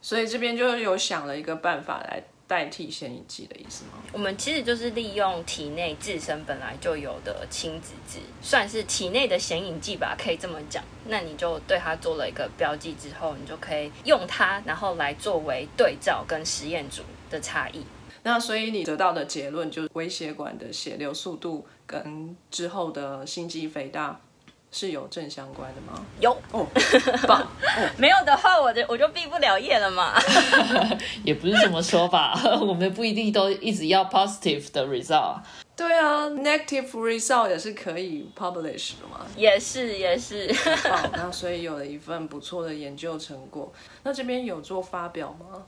所以这边就有想了一个办法来代替显影剂的意思吗？我们其实就是利用体内自身本来就有的亲子质，算是体内的显影剂吧，可以这么讲。那你就对它做了一个标记之后，你就可以用它，然后来作为对照跟实验组的差异。那所以你得到的结论就是微血管的血流速度跟之后的心肌肥大是有正相关的吗？有哦，棒！(laughs) 没有的话，我就我就毕不了业了嘛。(laughs) 也不是这么说吧，(laughs) 我们不一定都一直要 positive 的 result。对啊，negative result 也是可以 publish 的嘛。也是也是。好，那所以有了一份不错的研究成果。那这边有做发表吗？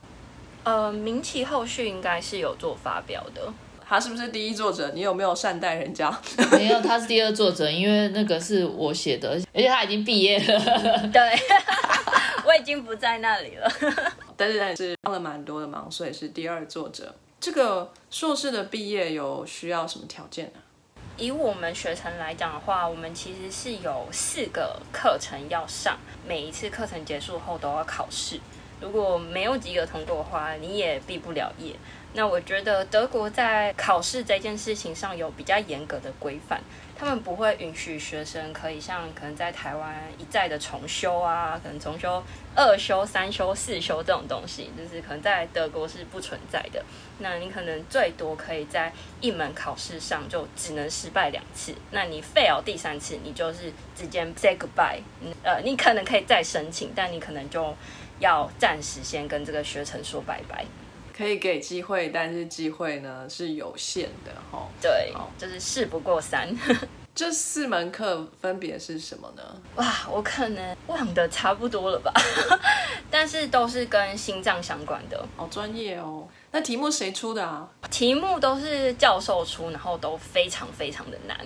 呃，明奇后续应该是有做发表的。他是不是第一作者？你有没有善待人家？(laughs) 没有，他是第二作者，因为那个是我写的，而且他已经毕业了。(laughs) 对，(laughs) 我已经不在那里了。但是是帮了蛮多的忙，所以是第二作者。这个硕士的毕业有需要什么条件呢？以我们学程来讲的话，我们其实是有四个课程要上，每一次课程结束后都要考试。如果没有及格通过的话，你也毕不了业。那我觉得德国在考试这件事情上有比较严格的规范，他们不会允许学生可以像可能在台湾一再的重修啊，可能重修二修、三修、四修这种东西，就是可能在德国是不存在的。那你可能最多可以在一门考试上就只能失败两次，那你 fail 第三次，你就是直接 say goodbye。呃，你可能可以再申请，但你可能就要暂时先跟这个学程说拜拜。可以给机会，但是机会呢是有限的哈。对，就是事不过三。(laughs) 这四门课分别是什么呢？哇，我可能忘得差不多了吧，(laughs) 但是都是跟心脏相关的。好专业哦。那题目谁出的啊？题目都是教授出，然后都非常非常的难。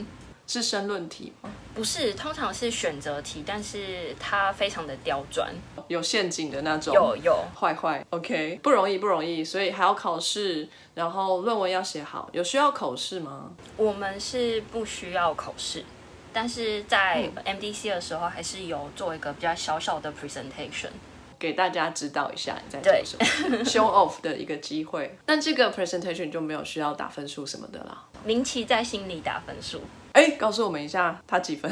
是申论题吗？不是，通常是选择题，但是它非常的刁钻，有陷阱的那种。有有，坏坏，OK，不容易不容易，所以还要考试，然后论文要写好，有需要口试吗？我们是不需要口试，但是在 MDC 的时候还是有做一个比较小小的 presentation，给大家知道一下你在做什么，show off 的一个机会。(laughs) 但这个 presentation 就没有需要打分数什么的啦。明奇在心里打分数。哎，告诉我们一下，他几分？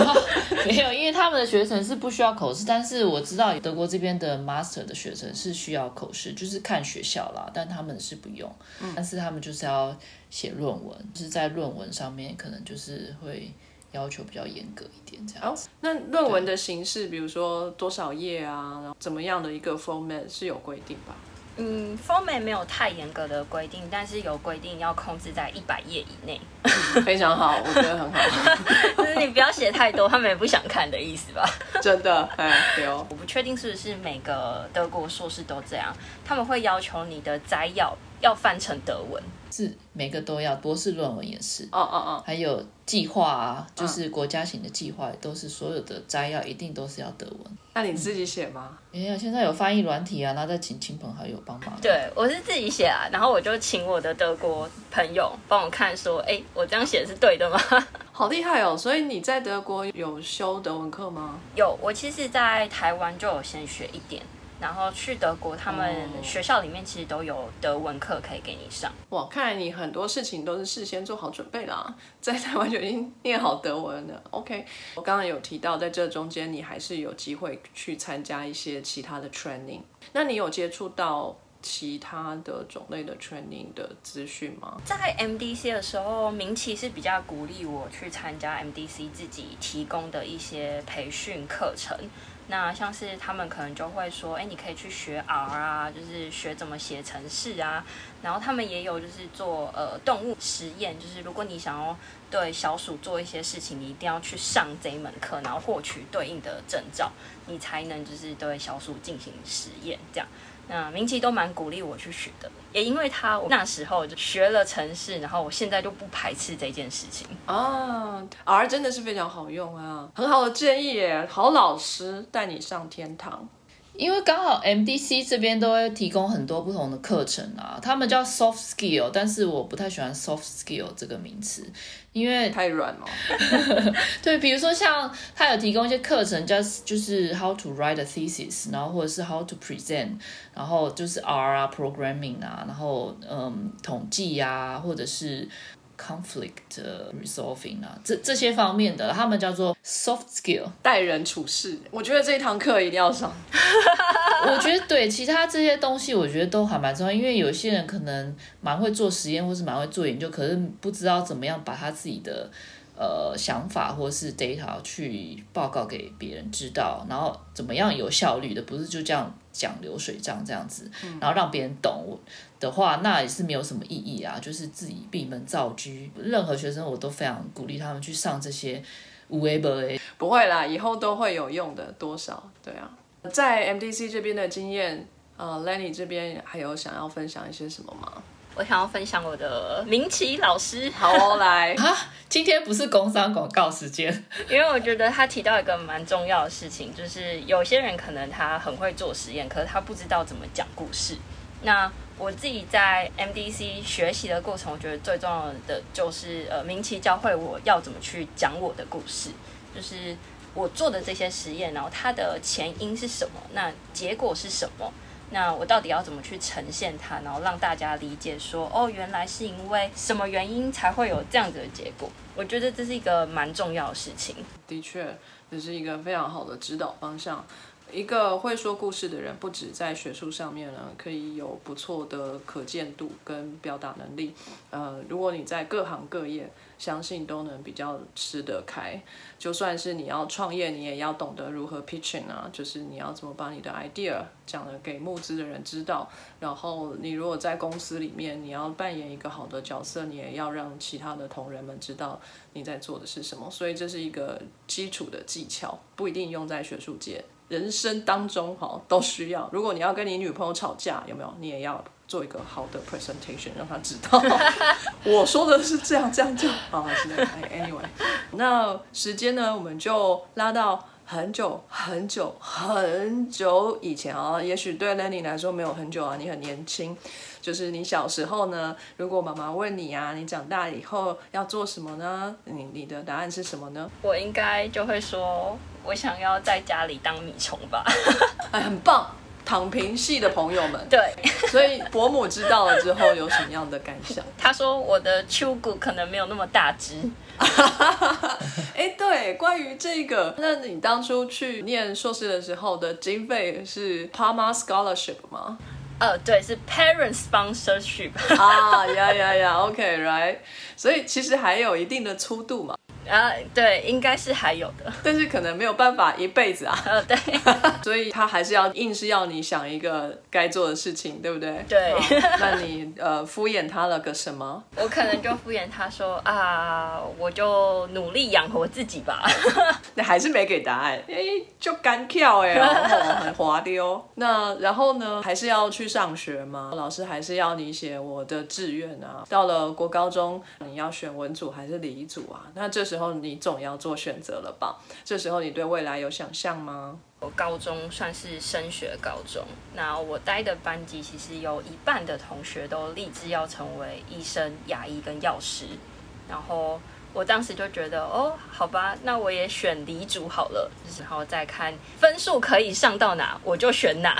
(laughs) 没有，因为他们的学程是不需要口试，但是我知道德国这边的 master 的学程是需要口试，就是看学校啦，但他们是不用。嗯，但是他们就是要写论文，就是在论文上面可能就是会要求比较严格一点这样。子。那论文的形式，比如说多少页啊，然后怎么样的一个 format 是有规定吧？嗯，format 没有太严格的规定，但是有规定要控制在一百页以内。(laughs) 非常好，我觉得很好。(laughs) 就是你不要写太多，他们也不想看的意思吧？(laughs) 真的，哎，对哦。我不确定是不是每个德国硕士都这样，他们会要求你的摘要要翻成德文。是每个都要，博士论文也是。哦哦哦。还有计划啊，就是国家型的计划，都是所有的摘要一定都是要德文。那你自己写吗？没有，现在有翻译软体啊，然后再请亲朋好友帮忙。对，我是自己写啊，然后我就请我的德国朋友帮我看，说，哎，我这样写是对的吗？(laughs) 好厉害哦！所以你在德国有修德文课吗？有，我其实，在台湾就有先学一点。然后去德国，他们学校里面其实都有德文课可以给你上。哇，看来你很多事情都是事先做好准备啦，在台湾就已经念好德文了。OK，我刚刚有提到，在这中间你还是有机会去参加一些其他的 training。那你有接触到其他的种类的 training 的资讯吗？在 MDC 的时候，明奇是比较鼓励我去参加 MDC 自己提供的一些培训课程。那像是他们可能就会说，哎，你可以去学 R 啊，就是学怎么写程式啊。然后他们也有就是做呃动物实验，就是如果你想要对小鼠做一些事情，你一定要去上这一门课，然后获取对应的证照，你才能就是对小鼠进行实验这样。那明奇都蛮鼓励我去学的，也因为他那时候就学了城市，然后我现在就不排斥这件事情啊。R 真的是非常好用啊，很好的建议耶，好老师带你上天堂。因为刚好 MDC 这边都会提供很多不同的课程啊，他们叫 soft skill，但是我不太喜欢 soft skill 这个名词，因为太软了。(laughs) 对，比如说像他有提供一些课程，叫就是 how to write a thesis，然后或者是 how to present，然后就是 R 啊 programming 啊，然后嗯统计啊，或者是。Conflict resolving 啊，这这些方面的，他们叫做 soft skill，待人处事。我觉得这一堂课一定要上。(laughs) 我觉得对，其他这些东西我觉得都还蛮重要，因为有些人可能蛮会做实验，或是蛮会做研究，可是不知道怎么样把他自己的。呃，想法或是 data 去报告给别人知道，然后怎么样有效率的，不是就这样讲流水账这样子，然后让别人懂的话，那也是没有什么意义啊。就是自己闭门造车。任何学生我都非常鼓励他们去上这些五 A 不 A。不会啦，以后都会有用的，多少？对啊，在 MDC 这边的经验，呃，Lenny 这边还有想要分享一些什么吗？我想要分享我的明奇老师，好来 (laughs) 啊！今天不是工商广告时间，因为我觉得他提到一个蛮重要的事情，就是有些人可能他很会做实验，可是他不知道怎么讲故事。那我自己在 MDC 学习的过程，我觉得最重要的就是呃，明奇教会我要怎么去讲我的故事，就是我做的这些实验，然后它的前因是什么，那结果是什么。那我到底要怎么去呈现它，然后让大家理解说，哦，原来是因为什么原因才会有这样子的结果？我觉得这是一个蛮重要的事情。的确，这是一个非常好的指导方向。一个会说故事的人，不止在学术上面呢，可以有不错的可见度跟表达能力。呃，如果你在各行各业，相信都能比较吃得开。就算是你要创业，你也要懂得如何 pitching 啊，就是你要怎么把你的 idea 讲的给募资的人知道。然后你如果在公司里面，你要扮演一个好的角色，你也要让其他的同仁们知道你在做的是什么。所以这是一个基础的技巧，不一定用在学术界。人生当中哈都需要。如果你要跟你女朋友吵架，有没有？你也要做一个好的 presentation，让她知道 (laughs) 我说的是这样这样这样啊。是的，anyway，那时间呢，我们就拉到很久很久很久以前啊。也许对 Lenny 来说没有很久啊，你很年轻。就是你小时候呢，如果妈妈问你啊，你长大以后要做什么呢？你你的答案是什么呢？我应该就会说。我想要在家里当米虫吧，(laughs) 哎，很棒，躺平系的朋友们。对，(laughs) 所以伯母知道了之后有什么样的感想？(laughs) 他说我的秋骨可能没有那么大只。哎，对，关于这个，那你当初去念硕士的时候的经费是 Parma Scholarship 吗？呃，对，是 Parent Sponsorship。啊呀呀呀，OK，right。所以其实还有一定的粗度嘛。啊，对，应该是还有的，但是可能没有办法一辈子啊。(laughs) 呃，对，(laughs) 所以他还是要硬是要你想一个该做的事情，对不对？对。那你呃敷衍他了个什么？我可能就敷衍他说啊，我就努力养活自己吧。(laughs) 你还是没给答案，哎，就干跳哎，很滑溜。那然后呢，还是要去上学吗？老师还是要你写我的志愿啊。到了国高中，你要选文组还是理组啊？那这时候后你总要做选择了吧？这时候你对未来有想象吗？我高中算是升学高中，那我待的班级其实有一半的同学都立志要成为医生、牙医跟药师，然后我当时就觉得，哦，好吧，那我也选离组好了，然后再看分数可以上到哪，我就选哪。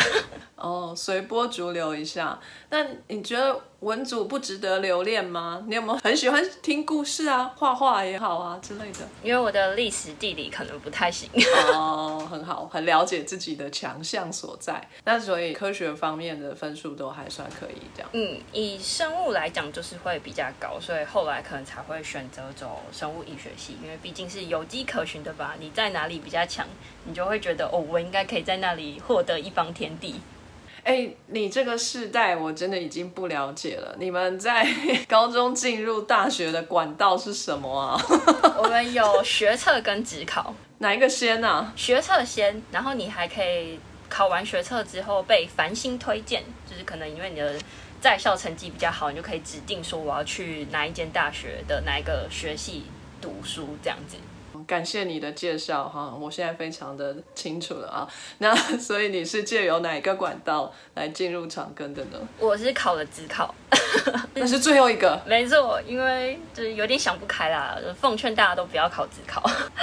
哦，随波逐流一下。那你觉得？文组不值得留恋吗？你有没有很喜欢听故事啊，画画也好啊之类的？因为我的历史地理可能不太行。(laughs) 哦，很好，很了解自己的强项所在。那所以科学方面的分数都还算可以，这样。嗯，以生物来讲就是会比较高，所以后来可能才会选择走生物医学系，因为毕竟是有迹可循的吧。你在哪里比较强，你就会觉得哦，我应该可以在那里获得一方天地。哎，你这个世代我真的已经不了解了。你们在 (laughs) 高中进入大学的管道是什么啊？我们有学测跟职考，(laughs) 哪一个先啊？学测先，然后你还可以考完学测之后被繁星推荐，就是可能因为你的在校成绩比较好，你就可以指定说我要去哪一间大学的哪一个学系读书这样子。感谢你的介绍哈，我现在非常的清楚了啊。(laughs) 那所以你是借由哪一个管道来进入长庚的呢？我是考了职考，(laughs) 那是最后一个。没错，因为就是有点想不开啦，奉劝大家都不要考自考。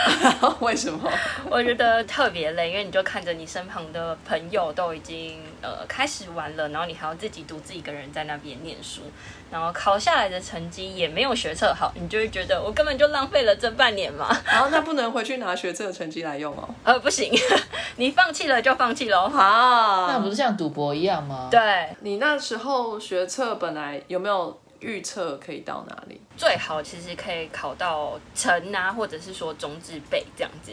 (laughs) 为什么？(laughs) 我觉得特别累，因为你就看着你身旁的朋友都已经呃开始玩了，然后你还要自己独自一个人在那边念书，然后考下来的成绩也没有学测好，你就会觉得我根本就浪费了这半年嘛。然后那不能回去拿学测成绩来用哦。呃，不行，你放弃了就放弃喽。好，那不是像赌博一样吗？对，你那时候学测本来有没有预测可以到哪里？最好其实可以考到城啊，或者是说中至北这样子，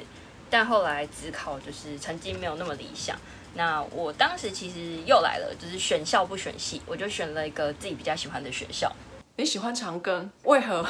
但后来只考就是成绩没有那么理想。那我当时其实又来了，就是选校不选系，我就选了一个自己比较喜欢的学校。你喜欢长庚，为何？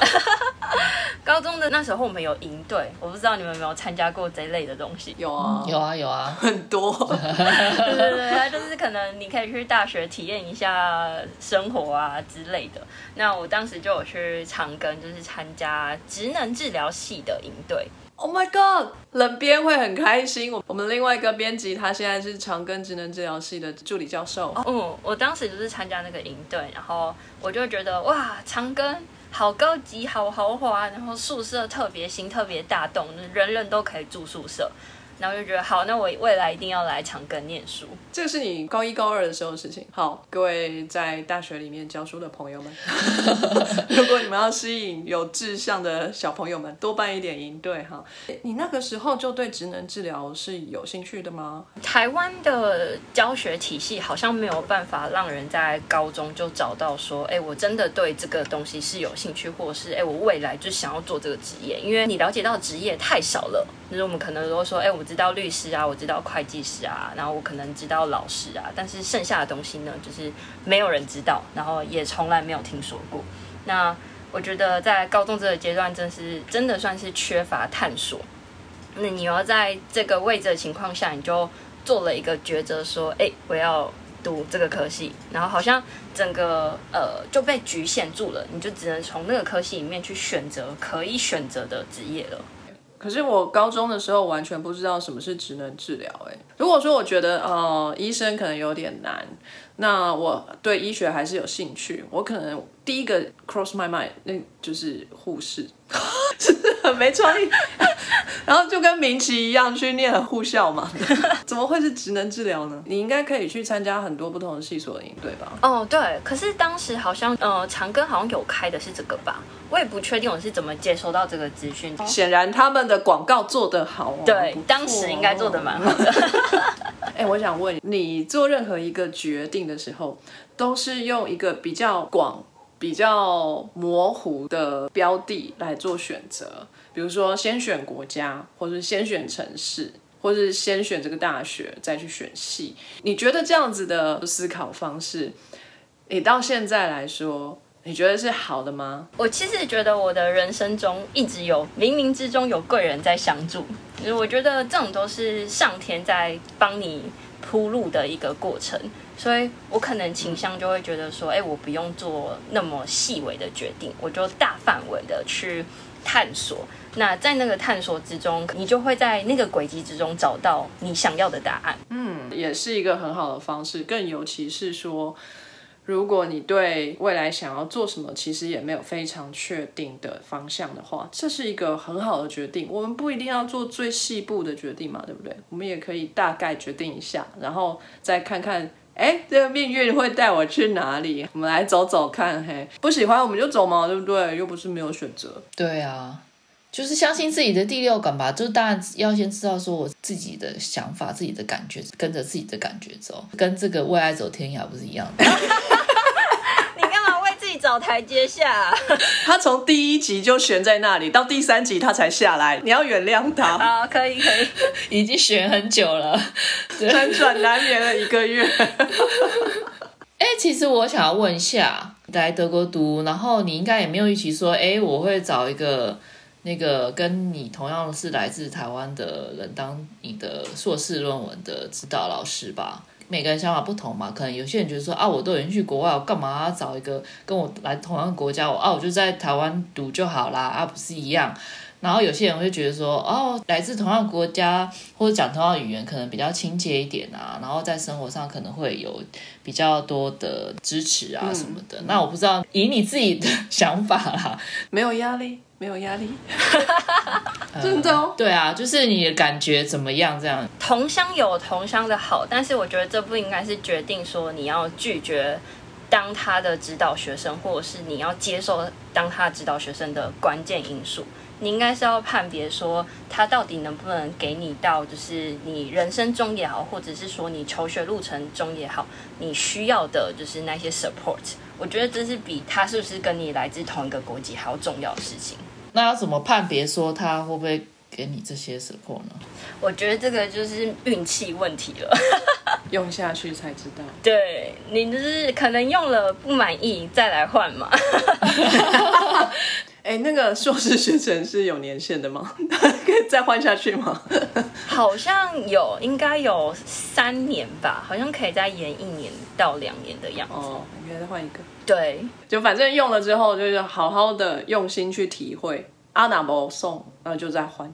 (laughs) 高中的那时候我们有营队，我不知道你们有没有参加过这类的东西。有啊，有啊有啊，很多。对对对，它就是可能你可以去大学体验一下生活啊之类的。那我当时就有去长庚，就是参加职能治疗系的营队。Oh my god！冷编会很开心。我我们另外一个编辑，他现在是长庚职能治疗系的助理教授。嗯，我当时就是参加那个营队，然后我就觉得哇，长庚好高级、好豪华，然后宿舍特别新、特别大栋，人人都可以住宿舍。然后就觉得好，那我未来一定要来长庚念书。这个是你高一高二的时候的事情。好，各位在大学里面教书的朋友们，(laughs) (laughs) 如果你们要吸引有志向的小朋友们，多办一点营队哈。你那个时候就对职能治疗是有兴趣的吗？台湾的教学体系好像没有办法让人在高中就找到说，哎，我真的对这个东西是有兴趣，或者是哎，我未来就想要做这个职业，因为你了解到职业太少了。就是我们可能都说，哎，我知道律师啊，我知道会计师啊，然后我可能知道老师啊，但是剩下的东西呢，就是没有人知道，然后也从来没有听说过。那我觉得在高中这个阶段，真是真的算是缺乏探索。那你要在这个位置的情况下，你就做了一个抉择，说，哎，我要读这个科系，然后好像整个呃就被局限住了，你就只能从那个科系里面去选择可以选择的职业了。可是我高中的时候完全不知道什么是职能治疗。哎，如果说我觉得呃医生可能有点难，那我对医学还是有兴趣，我可能第一个 cross my mind 那就是护士，是很没创意。(laughs) 然后就跟明奇一样去念了护校嘛，(laughs) 怎么会是职能治疗呢？你应该可以去参加很多不同的系所的营队吧？哦，对，可是当时好像呃长庚好像有开的是这个吧，我也不确定我是怎么接收到这个资讯。显然他们的广告做得好哦，对当时应该做的蛮好的。(laughs) 哎、我想问你，做任何一个决定的时候，都是用一个比较广、比较模糊的标的来做选择，比如说先选国家，或是先选城市，或是先选这个大学，再去选系。你觉得这样子的思考方式，你到现在来说，你觉得是好的吗？我其实觉得我的人生中一直有冥冥之中有贵人在相助，我觉得这种都是上天在帮你铺路的一个过程，所以我可能倾向就会觉得说，哎、我不用做那么细微的决定，我就大范围的去探索。那在那个探索之中，你就会在那个轨迹之中找到你想要的答案。嗯也是一个很好的方式，更尤其是说，如果你对未来想要做什么，其实也没有非常确定的方向的话，这是一个很好的决定。我们不一定要做最细部的决定嘛，对不对？我们也可以大概决定一下，然后再看看。哎，这个命运会带我去哪里？我们来走走看，嘿，不喜欢我们就走嘛，对不对？又不是没有选择。对啊，就是相信自己的第六感吧。就是当然要先知道说我自己的想法、自己的感觉，跟着自己的感觉走，跟这个为爱走天涯不是一样的。(laughs) 找台阶下、(laughs) 他从第一集就悬在那里，到第三集他才下来，你要原谅他。好，可以可以。(laughs) 已经悬很久了。(laughs) 辗转难眠了一个月。哎、其实我想要问一下，来德国读，然后你应该也没有预期说，哎，我会找一个那个跟你同样是来自台湾的人当你的硕士论文的指导老师吧？每个人想法不同嘛，可能有些人觉得说啊，我都已经去国外，我干嘛要找一个跟我来同样国家？我啊，我就在台湾读就好啦，啊，不是一样？然后有些人会觉得说，哦，来自同样国家或者讲同样语言，可能比较亲切一点啊，然后在生活上可能会有比较多的支持啊什么的。那我不知道以你自己的想法啦，没有压力，没有压力，(laughs) 真的哦。对啊，就是你的感觉怎么样？这样同乡有同乡的好，但是我觉得这不应该是决定说你要拒绝当他的指导学生，或者是你要接受当他指导学生的关键因素。你应该是要判别说他到底能不能给你到，就是你人生中也好，或者是说你求学路程中也好，你需要的就是那些 support。我觉得这是比他是不是跟你来自同一个国籍还要重要的事情。那要怎么判别说他会不会给你这些 support 呢？我觉得这个就是运气问题了。(laughs) 用下去才知道。对你就是可能用了不满意再来换嘛。(laughs) 哎，那个硕士学程是有年限的吗？(laughs) 可以再换下去吗？(laughs) 好像有，应该有三年吧，好像可以再延一年到两年的样子。哦，你可以再换一个。对，就反正用了之后，就是好好的用心去体会。阿达伯送，那就再换。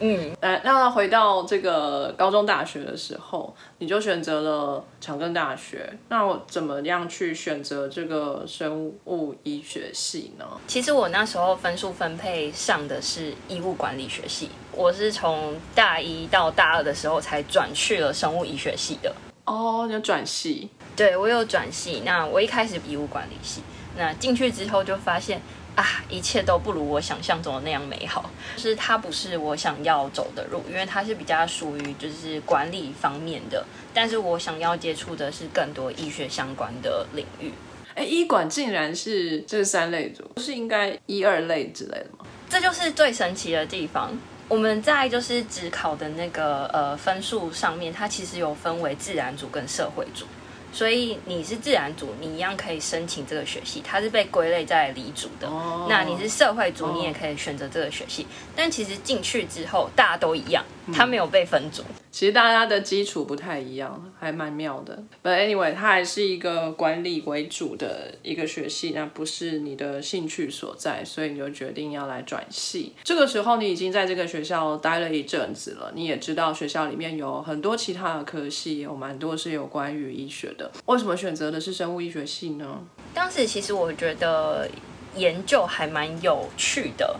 嗯，呃，让他回到这个高中大学的时候，你就选择了长庚大学。那我怎么样去选择这个生物医学系呢？其实我那时候分数分配上的是医务管理学系，我是从大一到大二的时候才转去了生物医学系的。哦，有转系？对，我有转系。那我一开始医务管理系，那进去之后就发现。啊，一切都不如我想象中的那样美好。就是它不是我想要走的路，因为它是比较属于就是管理方面的。但是我想要接触的是更多医学相关的领域。哎，医管竟然是这三类组，不是应该一二类之类的吗？这就是最神奇的地方。我们在就是只考的那个呃分数上面，它其实有分为自然组跟社会组。所以你是自然组，你一样可以申请这个学系，它是被归类在理组的。那你是社会组，你也可以选择这个学系。但其实进去之后，大家都一样，它没有被分组。其实大家的基础不太一样，还蛮妙的。But anyway，它还是一个管理为主的一个学系，那不是你的兴趣所在，所以你就决定要来转系。这个时候你已经在这个学校待了一阵子了，你也知道学校里面有很多其他的科系，有蛮多是有关于医学的。为什么选择的是生物医学系呢？当时其实我觉得研究还蛮有趣的。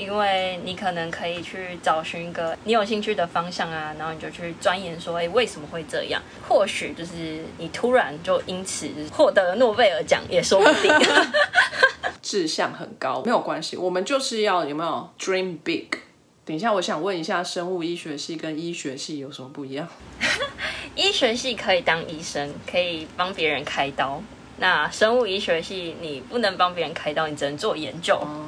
因为你可能可以去找寻一个你有兴趣的方向啊，然后你就去钻研说，哎，为什么会这样？或许就是你突然就因此获得诺贝尔奖也说不定。(laughs) 志向很高没有关系，我们就是要有没有 dream big？等一下，我想问一下，生物医学系跟医学系有什么不一样？(laughs) 医学系可以当医生，可以帮别人开刀。那生物医学系你不能帮别人开刀，你只能做研究。哦，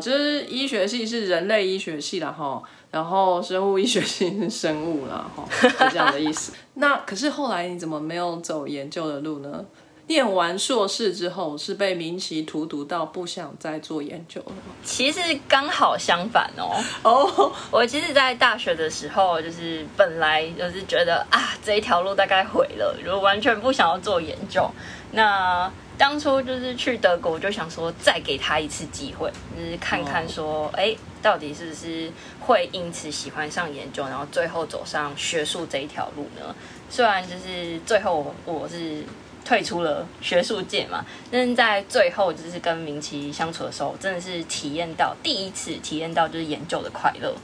就是医学系是人类医学系啦，哈，然后生物医学系是生物啦，哈，是这样的意思。那可是后来你怎么没有走研究的路呢？念完硕士之后是被名企荼毒到不想再做研究了吗？其实刚好相反哦。哦，我其实，在大学的时候，就是本来就是觉得啊，这一条路大概毁了，就完全不想要做研究。那当初就是去德国，我就想说再给他一次机会，就是看看说，哎，到底是不是会因此喜欢上研究，然后最后走上学术这一条路呢？虽然就是最后我是退出了学术界嘛，但是在最后就是跟明奇相处的时候，真的是体验到第一次体验到就是研究的快乐。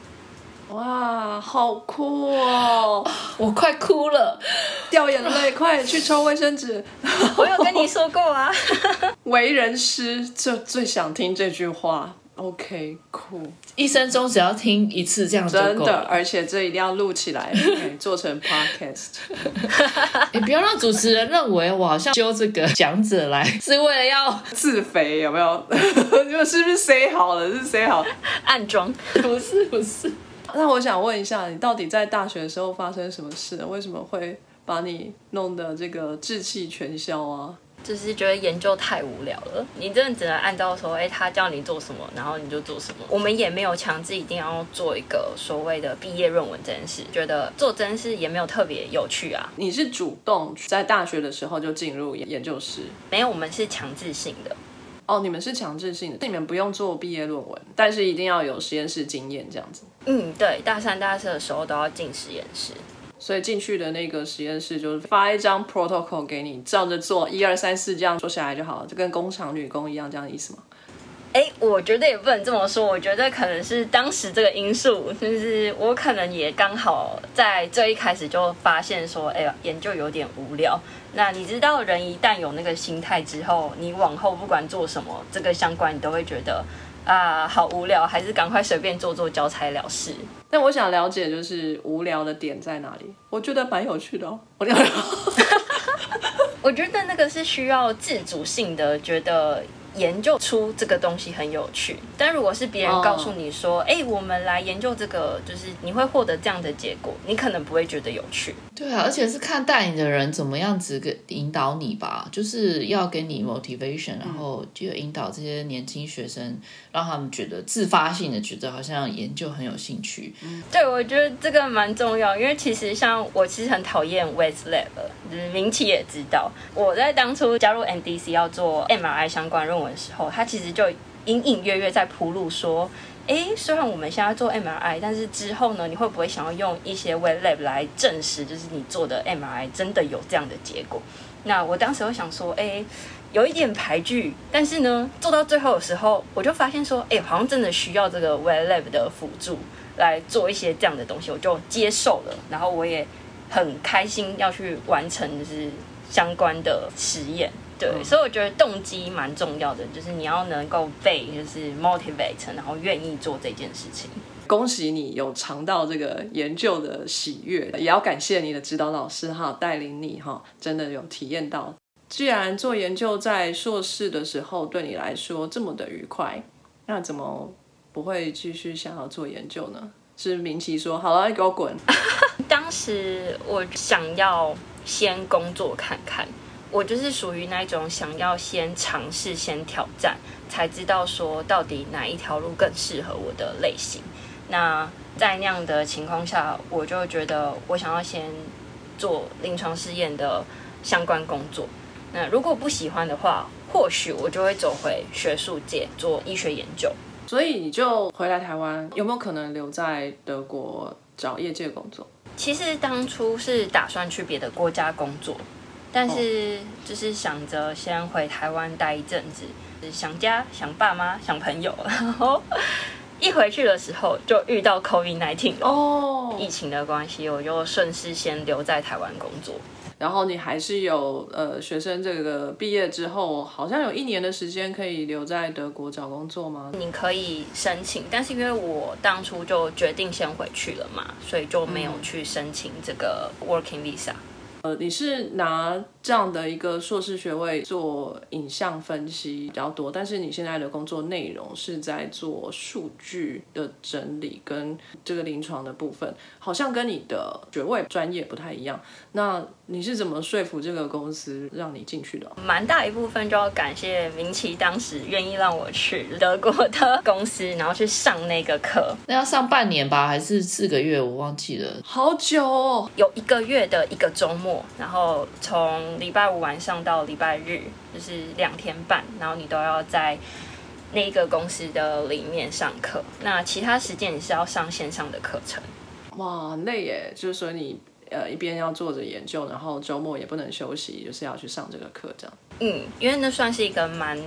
哇，好酷哦！我快哭了，掉眼泪，快去抽卫生纸。(laughs) 我有跟你说过啊，(laughs) 为人师就最想听这句话。OK，酷，一生中只要听一次这样真的，而且这一定要录起来，做成 Podcast。(laughs) 你不要让主持人认为我好像揪这个讲者来是为了要自肥，有没有？你们是不是 say 好了？是 say 好暗装？不是，不是。(laughs) 那我想问一下，你到底在大学的时候发生什么事？为什么会把你弄得这个志气全消啊？就是觉得研究太无聊了，你真的只能按照说，哎，他叫你做什么，然后你就做什么。我们也没有强制一定要做一个所谓的毕业论文这件事，觉得做真事也没有特别有趣啊。你是主动在大学的时候就进入研究室？没有，我们是强制性的。哦，你们是强制性的，你们不用做毕业论文，但是一定要有实验室经验这样子。嗯，对，大三、大四的时候都要进实验室。所以进去的那个实验室就是发一张 protocol 给你，照着做，一二三四这样做下来就好了，就跟工厂女工一样，这样的意思吗？哎，我觉得也不能这么说，我觉得可能是当时这个因素，就是我可能也刚好在最一开始就发现说，哎呀，研究有点无聊。那你知道，人一旦有那个心态之后，你往后不管做什么，这个相关你都会觉得啊，好无聊，还是赶快随便做做，交差了事。但我想了解，就是无聊的点在哪里？我觉得蛮有趣的哦。我 (laughs) 我觉得那个是需要自主性的，觉得。研究出这个东西很有趣，但如果是别人告诉你说：“哎，我们来研究这个，就是你会获得这样的结果，你可能不会觉得有趣。”对啊，而且是看带你的人怎么样子给引导你吧，就是要给你 motivation，然后就引导这些年轻学生，让他们觉得自发性的觉得好像研究很有兴趣。对，我觉得这个蛮重要，因为其实像我其实很讨厌 West Lab，就是明奇也知道，我在当初加入 NDC 要做 MRI 相关论文。的时候，他其实就隐隐约约在铺路说：“哎，虽然我们现在做 MRI，但是之后呢，你会不会想要用一些 w e l a b 来证实，就是你做的 MRI 真的有这样的结果？”那我当时会想说：“哎，有一点排拒，但是呢，做到最后的时候，我就发现说：哎，好像真的需要这个 w e l a b 的辅助来做一些这样的东西，我就接受了。然后我也很开心要去完成就是相关的实验。”对，所以我觉得动机蛮重要的，就是你要能够被就是 motivate，然后愿意做这件事情。恭喜你有尝到这个研究的喜悦，也要感谢你的指导老师哈，带领你哈，真的有体验到。既然做研究在硕士的时候对你来说这么的愉快，那怎么不会继续想要做研究呢？是明奇说好了，你给我滚。(laughs) 当时我想要先工作看看。我就是属于那种想要先尝试、先挑战，才知道说到底哪一条路更适合我的类型。那在那样的情况下，我就觉得我想要先做临床试验的相关工作。那如果不喜欢的话，或许我就会走回学术界做医学研究。所以你就回来台湾，有没有可能留在德国找业界工作？其实当初是打算去别的国家工作。但是就是想着先回台湾待一阵子，想家、想爸妈、想朋友，(laughs) 然后一回去的时候就遇到 COVID nineteen 哦，疫情的关系，我就顺势先留在台湾工作。然后你还是有呃学生这个毕业之后，好像有一年的时间可以留在德国找工作吗？你可以申请，但是因为我当初就决定先回去了嘛，所以就没有去申请这个 working visa。你是拿这样的一个硕士学位做影像分析比较多，但是你现在的工作内容是在做数据的整理跟这个临床的部分，好像跟你的学位专业不太一样。那你是怎么说服这个公司让你进去的？蛮大一部分就要感谢明奇当时愿意让我去德国的公司，然后去上那个课。那要上半年吧，还是四个月？我忘记了，好久哦，有一个月的一个周末。然后礼拜五晚上到礼拜日，就是两天半，然后你都要在那个公司的里面上课。那其他时间你是要上线上的课程。哇，累耶！就是说你呃一边要做着研究，然后周末也不能休息，就是要去上这个课，这样。嗯，因为那算是一个蛮。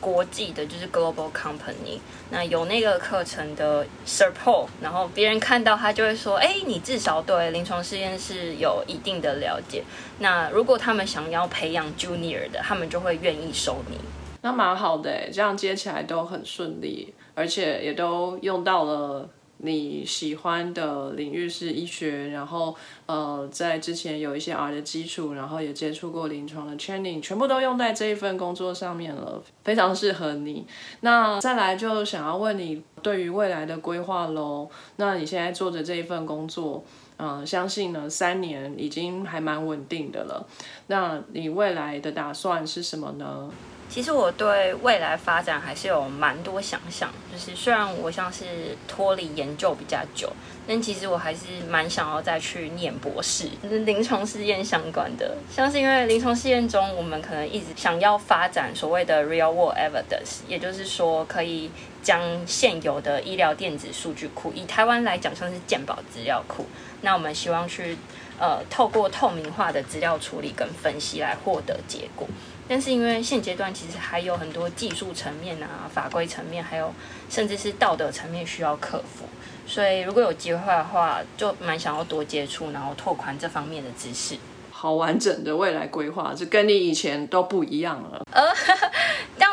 国际的就是 global company，那有那个课程的 support，然后别人看到他就会说，哎，你至少对临床试验是有一定的了解。那如果他们想要培养 junior 的，他们就会愿意收你。那蛮好的，这样接起来都很顺利，而且也都用到了。你喜欢的领域是医学，然后呃，在之前有一些 R 的基础，然后也接触过临床的 training，全部都用在这一份工作上面了，非常适合你。那再来就想要问你对于未来的规划喽。那你现在做的这一份工作，嗯，相信呢三年已经还蛮稳定的了。那你未来的打算是什么呢？其实我对未来发展还是有蛮多想象，就是虽然我像是脱离研究比较久，但其实我还是蛮想要再去念博士，(laughs) 就是临床试验相关的。像是因为临床试验中，我们可能一直想要发展所谓的 real world evidence，也就是说可以将现有的医疗电子数据库，以台湾来讲像是健保资料库，那我们希望去呃透过透明化的资料处理跟分析来获得结果。但是因为现阶段其实还有很多技术层面啊、法规层面，还有甚至是道德层面需要克服，所以如果有机会的话，就蛮想要多接触，然后拓宽这方面的知识。好完整的未来规划，这跟你以前都不一样了。(laughs) (laughs)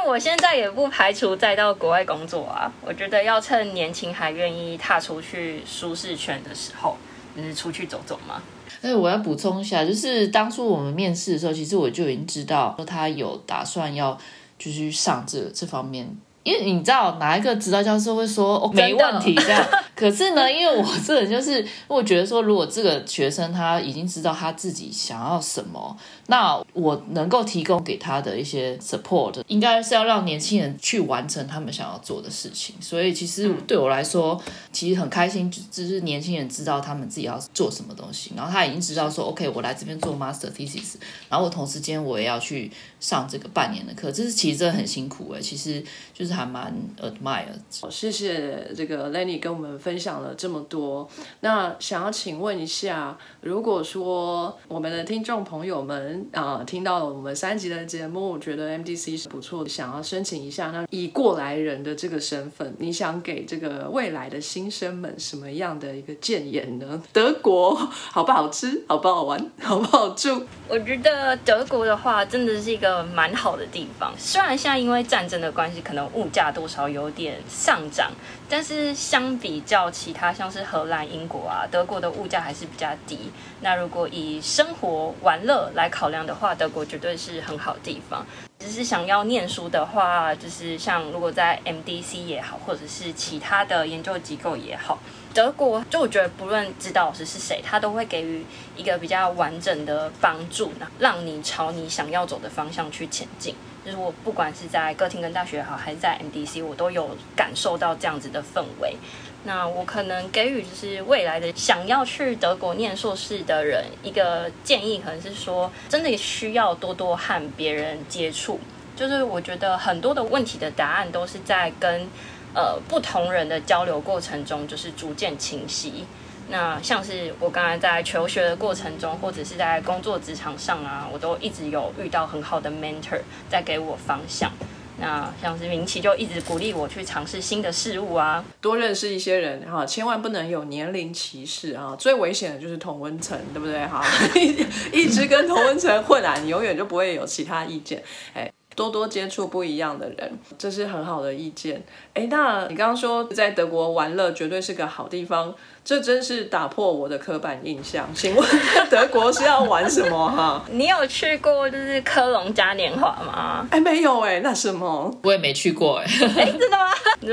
但我现在也不排除再到国外工作啊。我觉得要趁年轻还愿意踏出去舒适圈的时候，就是出去走走嘛。哎，我要补充一下，就是当初我们面试的时候，其实我就已经知道说他有打算要继续上这这方面。因为你知道哪一个指导教授会说哦没问题这样，(laughs) 可是呢，因为我这人就是 (laughs) 我觉得说，如果这个学生他已经知道他自己想要什么，那我能够提供给他的一些 support，应该是要让年轻人去完成他们想要做的事情。所以其实对我来说，其实很开心，就是年轻人知道他们自己要做什么东西，然后他已经知道说 OK，我来这边做 master thesis，然后我同时间我也要去上这个半年的课，这是其实真的很辛苦诶，其实就是。还蛮 admire。谢谢这个 Lenny 跟我们分享了这么多。那想要请问一下，如果说我们的听众朋友们啊，听到了我们三集的节目，我觉得 MDC 是不错的，想要申请一下，那以过来人的这个身份，你想给这个未来的新生们什么样的一个建言呢？德国好不好吃？好不好玩？好不好住？我觉得德国的话，真的是一个蛮好的地方。虽然现在因为战争的关系，可能物价多少有点上涨，但是相比较其他像是荷兰、英国啊，德国的物价还是比较低。那如果以生活玩乐来考量的话，德国绝对是很好的地方。只是想要念书的话，就是像如果在 MDC 也好，或者是其他的研究机构也好。德国就我觉得，不论指导老师是谁，他都会给予一个比较完整的帮助，让你朝你想要走的方向去前进。就是我不管是在哥廷根大学也好，还是在 MDC，我都有感受到这样子的氛围。那我可能给予就是未来的想要去德国念硕士的人一个建议，可能是说，真的需要多多和别人接触。就是我觉得很多的问题的答案都是在跟。呃，不同人的交流过程中，就是逐渐清晰。那像是我刚才在求学的过程中，或者是在工作职场上啊，我都一直有遇到很好的 mentor 在给我方向。那像是明奇就一直鼓励我去尝试新的事物啊，多认识一些人哈，千万不能有年龄歧视啊。最危险的就是同温层，对不对哈？(laughs) 一直跟同温层混啊，你永远就不会有其他意见。哎。多多接触不一样的人，这是很好的意见。哎，那你刚刚说在德国玩乐绝对是个好地方。这真是打破我的刻板印象。请问德国是要玩什么 (laughs) 哈？你有去过就是科隆嘉年华吗？哎，没有哎，那什么？我也没去过哎。(laughs) 哎，真的吗？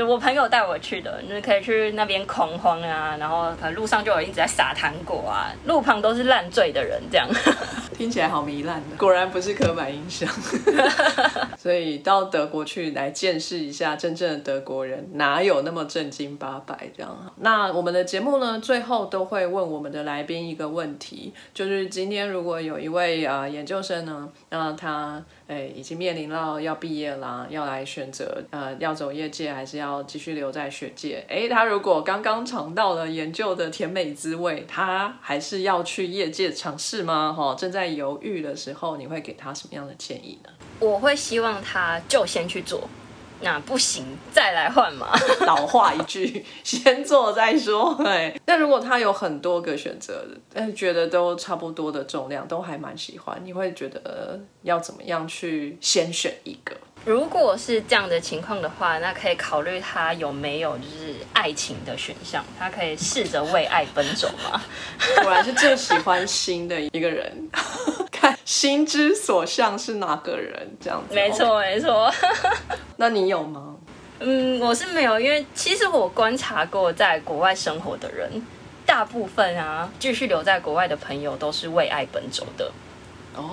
我朋友带我去的，就是可以去那边狂欢啊，然后可能路上就有一直在撒糖果啊，路旁都是烂醉的人，这样 (laughs) 听起来好糜烂的。果然不是刻板印象。所以到德国去来见识一下真正的德国人，哪有那么正经八百这样？那我们的节目。呢，最后都会问我们的来宾一个问题，就是今天如果有一位呃研究生呢，那他诶已经面临到要毕业啦，要来选择呃要走业界还是要继续留在学界？诶，他如果刚刚尝到了研究的甜美滋味，他还是要去业界尝试吗？哈，正在犹豫的时候，你会给他什么样的建议呢？我会希望他就先去做。那不行，再来换嘛。(laughs) 老话一句，先做再说。对，那如果他有很多个选择，但觉得都差不多的重量，都还蛮喜欢，你会觉得要怎么样去先选一个？如果是这样的情况的话，那可以考虑他有没有就是爱情的选项，他可以试着为爱奔走吗？果然是最喜欢心的一个人，看心之所向是哪个人这样子。没错，没错。那你有吗？嗯，我是没有，因为其实我观察过在国外生活的人，大部分啊继续留在国外的朋友都是为爱奔走的。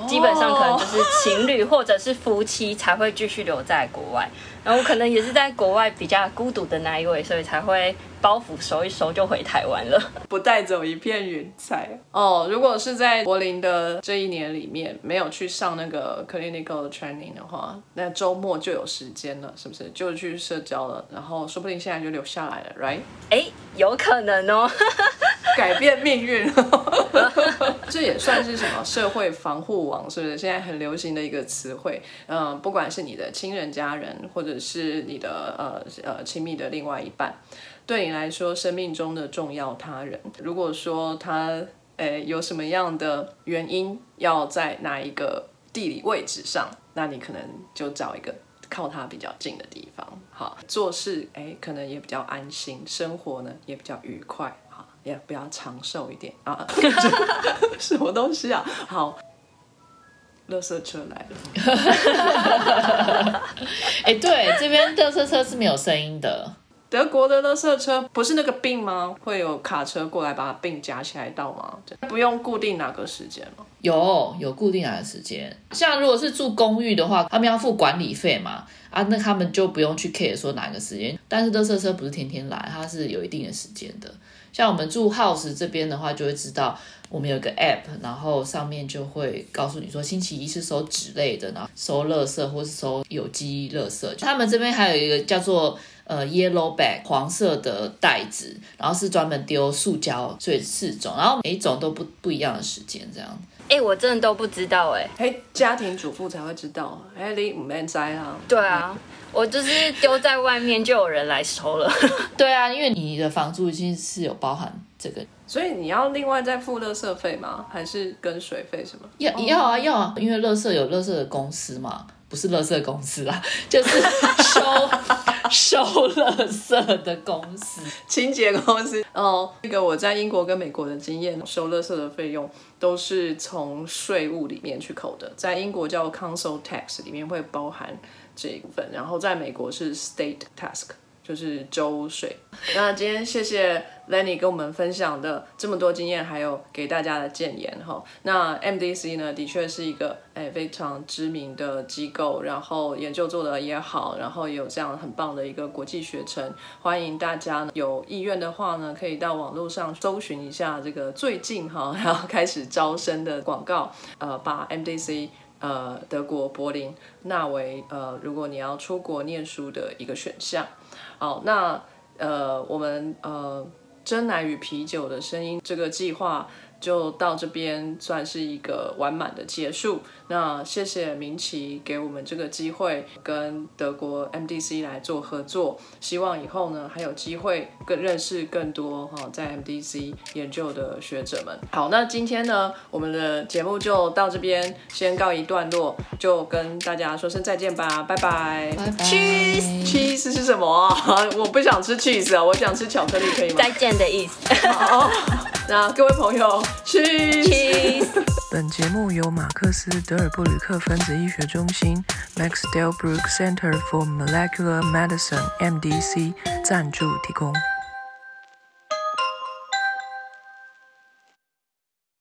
基本上可能就是情侣或者是夫妻才会继续留在国外，然后可能也是在国外比较孤独的那一位，所以才会包袱收一收就回台湾了，不带走一片云彩哦。如果是在柏林的这一年里面没有去上那个 clinical training 的话，那周末就有时间了，是不是？就去社交了，然后说不定现在就留下来了，right？哎，有可能哦。(laughs) 改变命运，(laughs) 这也算是什么社会防护网？是不是现在很流行的一个词汇？嗯，不管是你的亲人、家人，或者是你的呃呃亲密的另外一半，对你来说，生命中的重要他人，如果说他诶有什么样的原因要在哪一个地理位置上，那你可能就找一个靠他比较近的地方，好做事，诶，可能也比较安心，生活呢也比较愉快。也比较长寿一点啊！(laughs) (laughs) 什么东西啊？好，乐色车来了。(laughs) 哎，对，这边乐色车是没有声音的。德国的乐色车不是那个病吗？会有卡车过来把病夹起来倒吗？不用固定哪个时间吗？有，有固定哪个时间。像如果是住公寓的话，他们要付管理费嘛？啊，那他们就不用去 care 说哪个时间。但是乐色车不是天天来，它是有一定的时间的。像我们住 house 这边的话，就会知道我们有个 app，然后上面就会告诉你说星期一是收纸类的，然后收垃圾或是收有机垃圾。他们这边还有一个叫做呃 yellow bag 黄色的袋子，然后是专门丢塑胶，所以四种，然后每一种都不不一样的时间这样。哎，我真的都不知道哎，嘿，家庭主妇才会知道，哎，你唔免知啊。对啊。我就是丢在外面，就有人来收了。(laughs) 对啊，因为你的房租已经是有包含这个，所以你要另外再付垃圾费吗？还是跟水费什么？要要啊要啊，因为垃圾有垃圾的公司嘛，不是垃圾公司啦，(laughs) 就是收 (laughs) 收垃圾的公司，清洁公司。哦，那个我在英国跟美国的经验，收垃圾的费用都是从税务里面去扣的，在英国叫 Council Tax 里面会包含。这一部分，然后在美国是 state task，就是周水。(laughs) 那今天谢谢 Lenny 跟我们分享的这么多经验，还有给大家的建言哈。那 MDC 呢，的确是一个哎非常知名的机构，然后研究做的也好，然后也有这样很棒的一个国际学程。欢迎大家有意愿的话呢，可以到网络上搜寻一下这个最近哈 (laughs) 然后开始招生的广告，呃，把 MDC。呃，德国柏林纳为呃，如果你要出国念书的一个选项。好，那呃，我们呃，真奶与啤酒的声音这个计划。就到这边算是一个完满的结束。那谢谢明奇给我们这个机会，跟德国 MDC 来做合作。希望以后呢还有机会更认识更多哈在 MDC 研究的学者们。好，那今天呢我们的节目就到这边先告一段落，就跟大家说声再见吧，拜拜。Cheese，cheese 是什么啊？(laughs) 我不想吃 cheese 啊，我想吃巧克力，可以吗？再见的意思。好，(laughs) 那各位朋友。Cheese。本节目由马克思德尔布吕克分子医学中心 （Max Delbruck Center for Molecular Medicine, MDC） 赞助提供。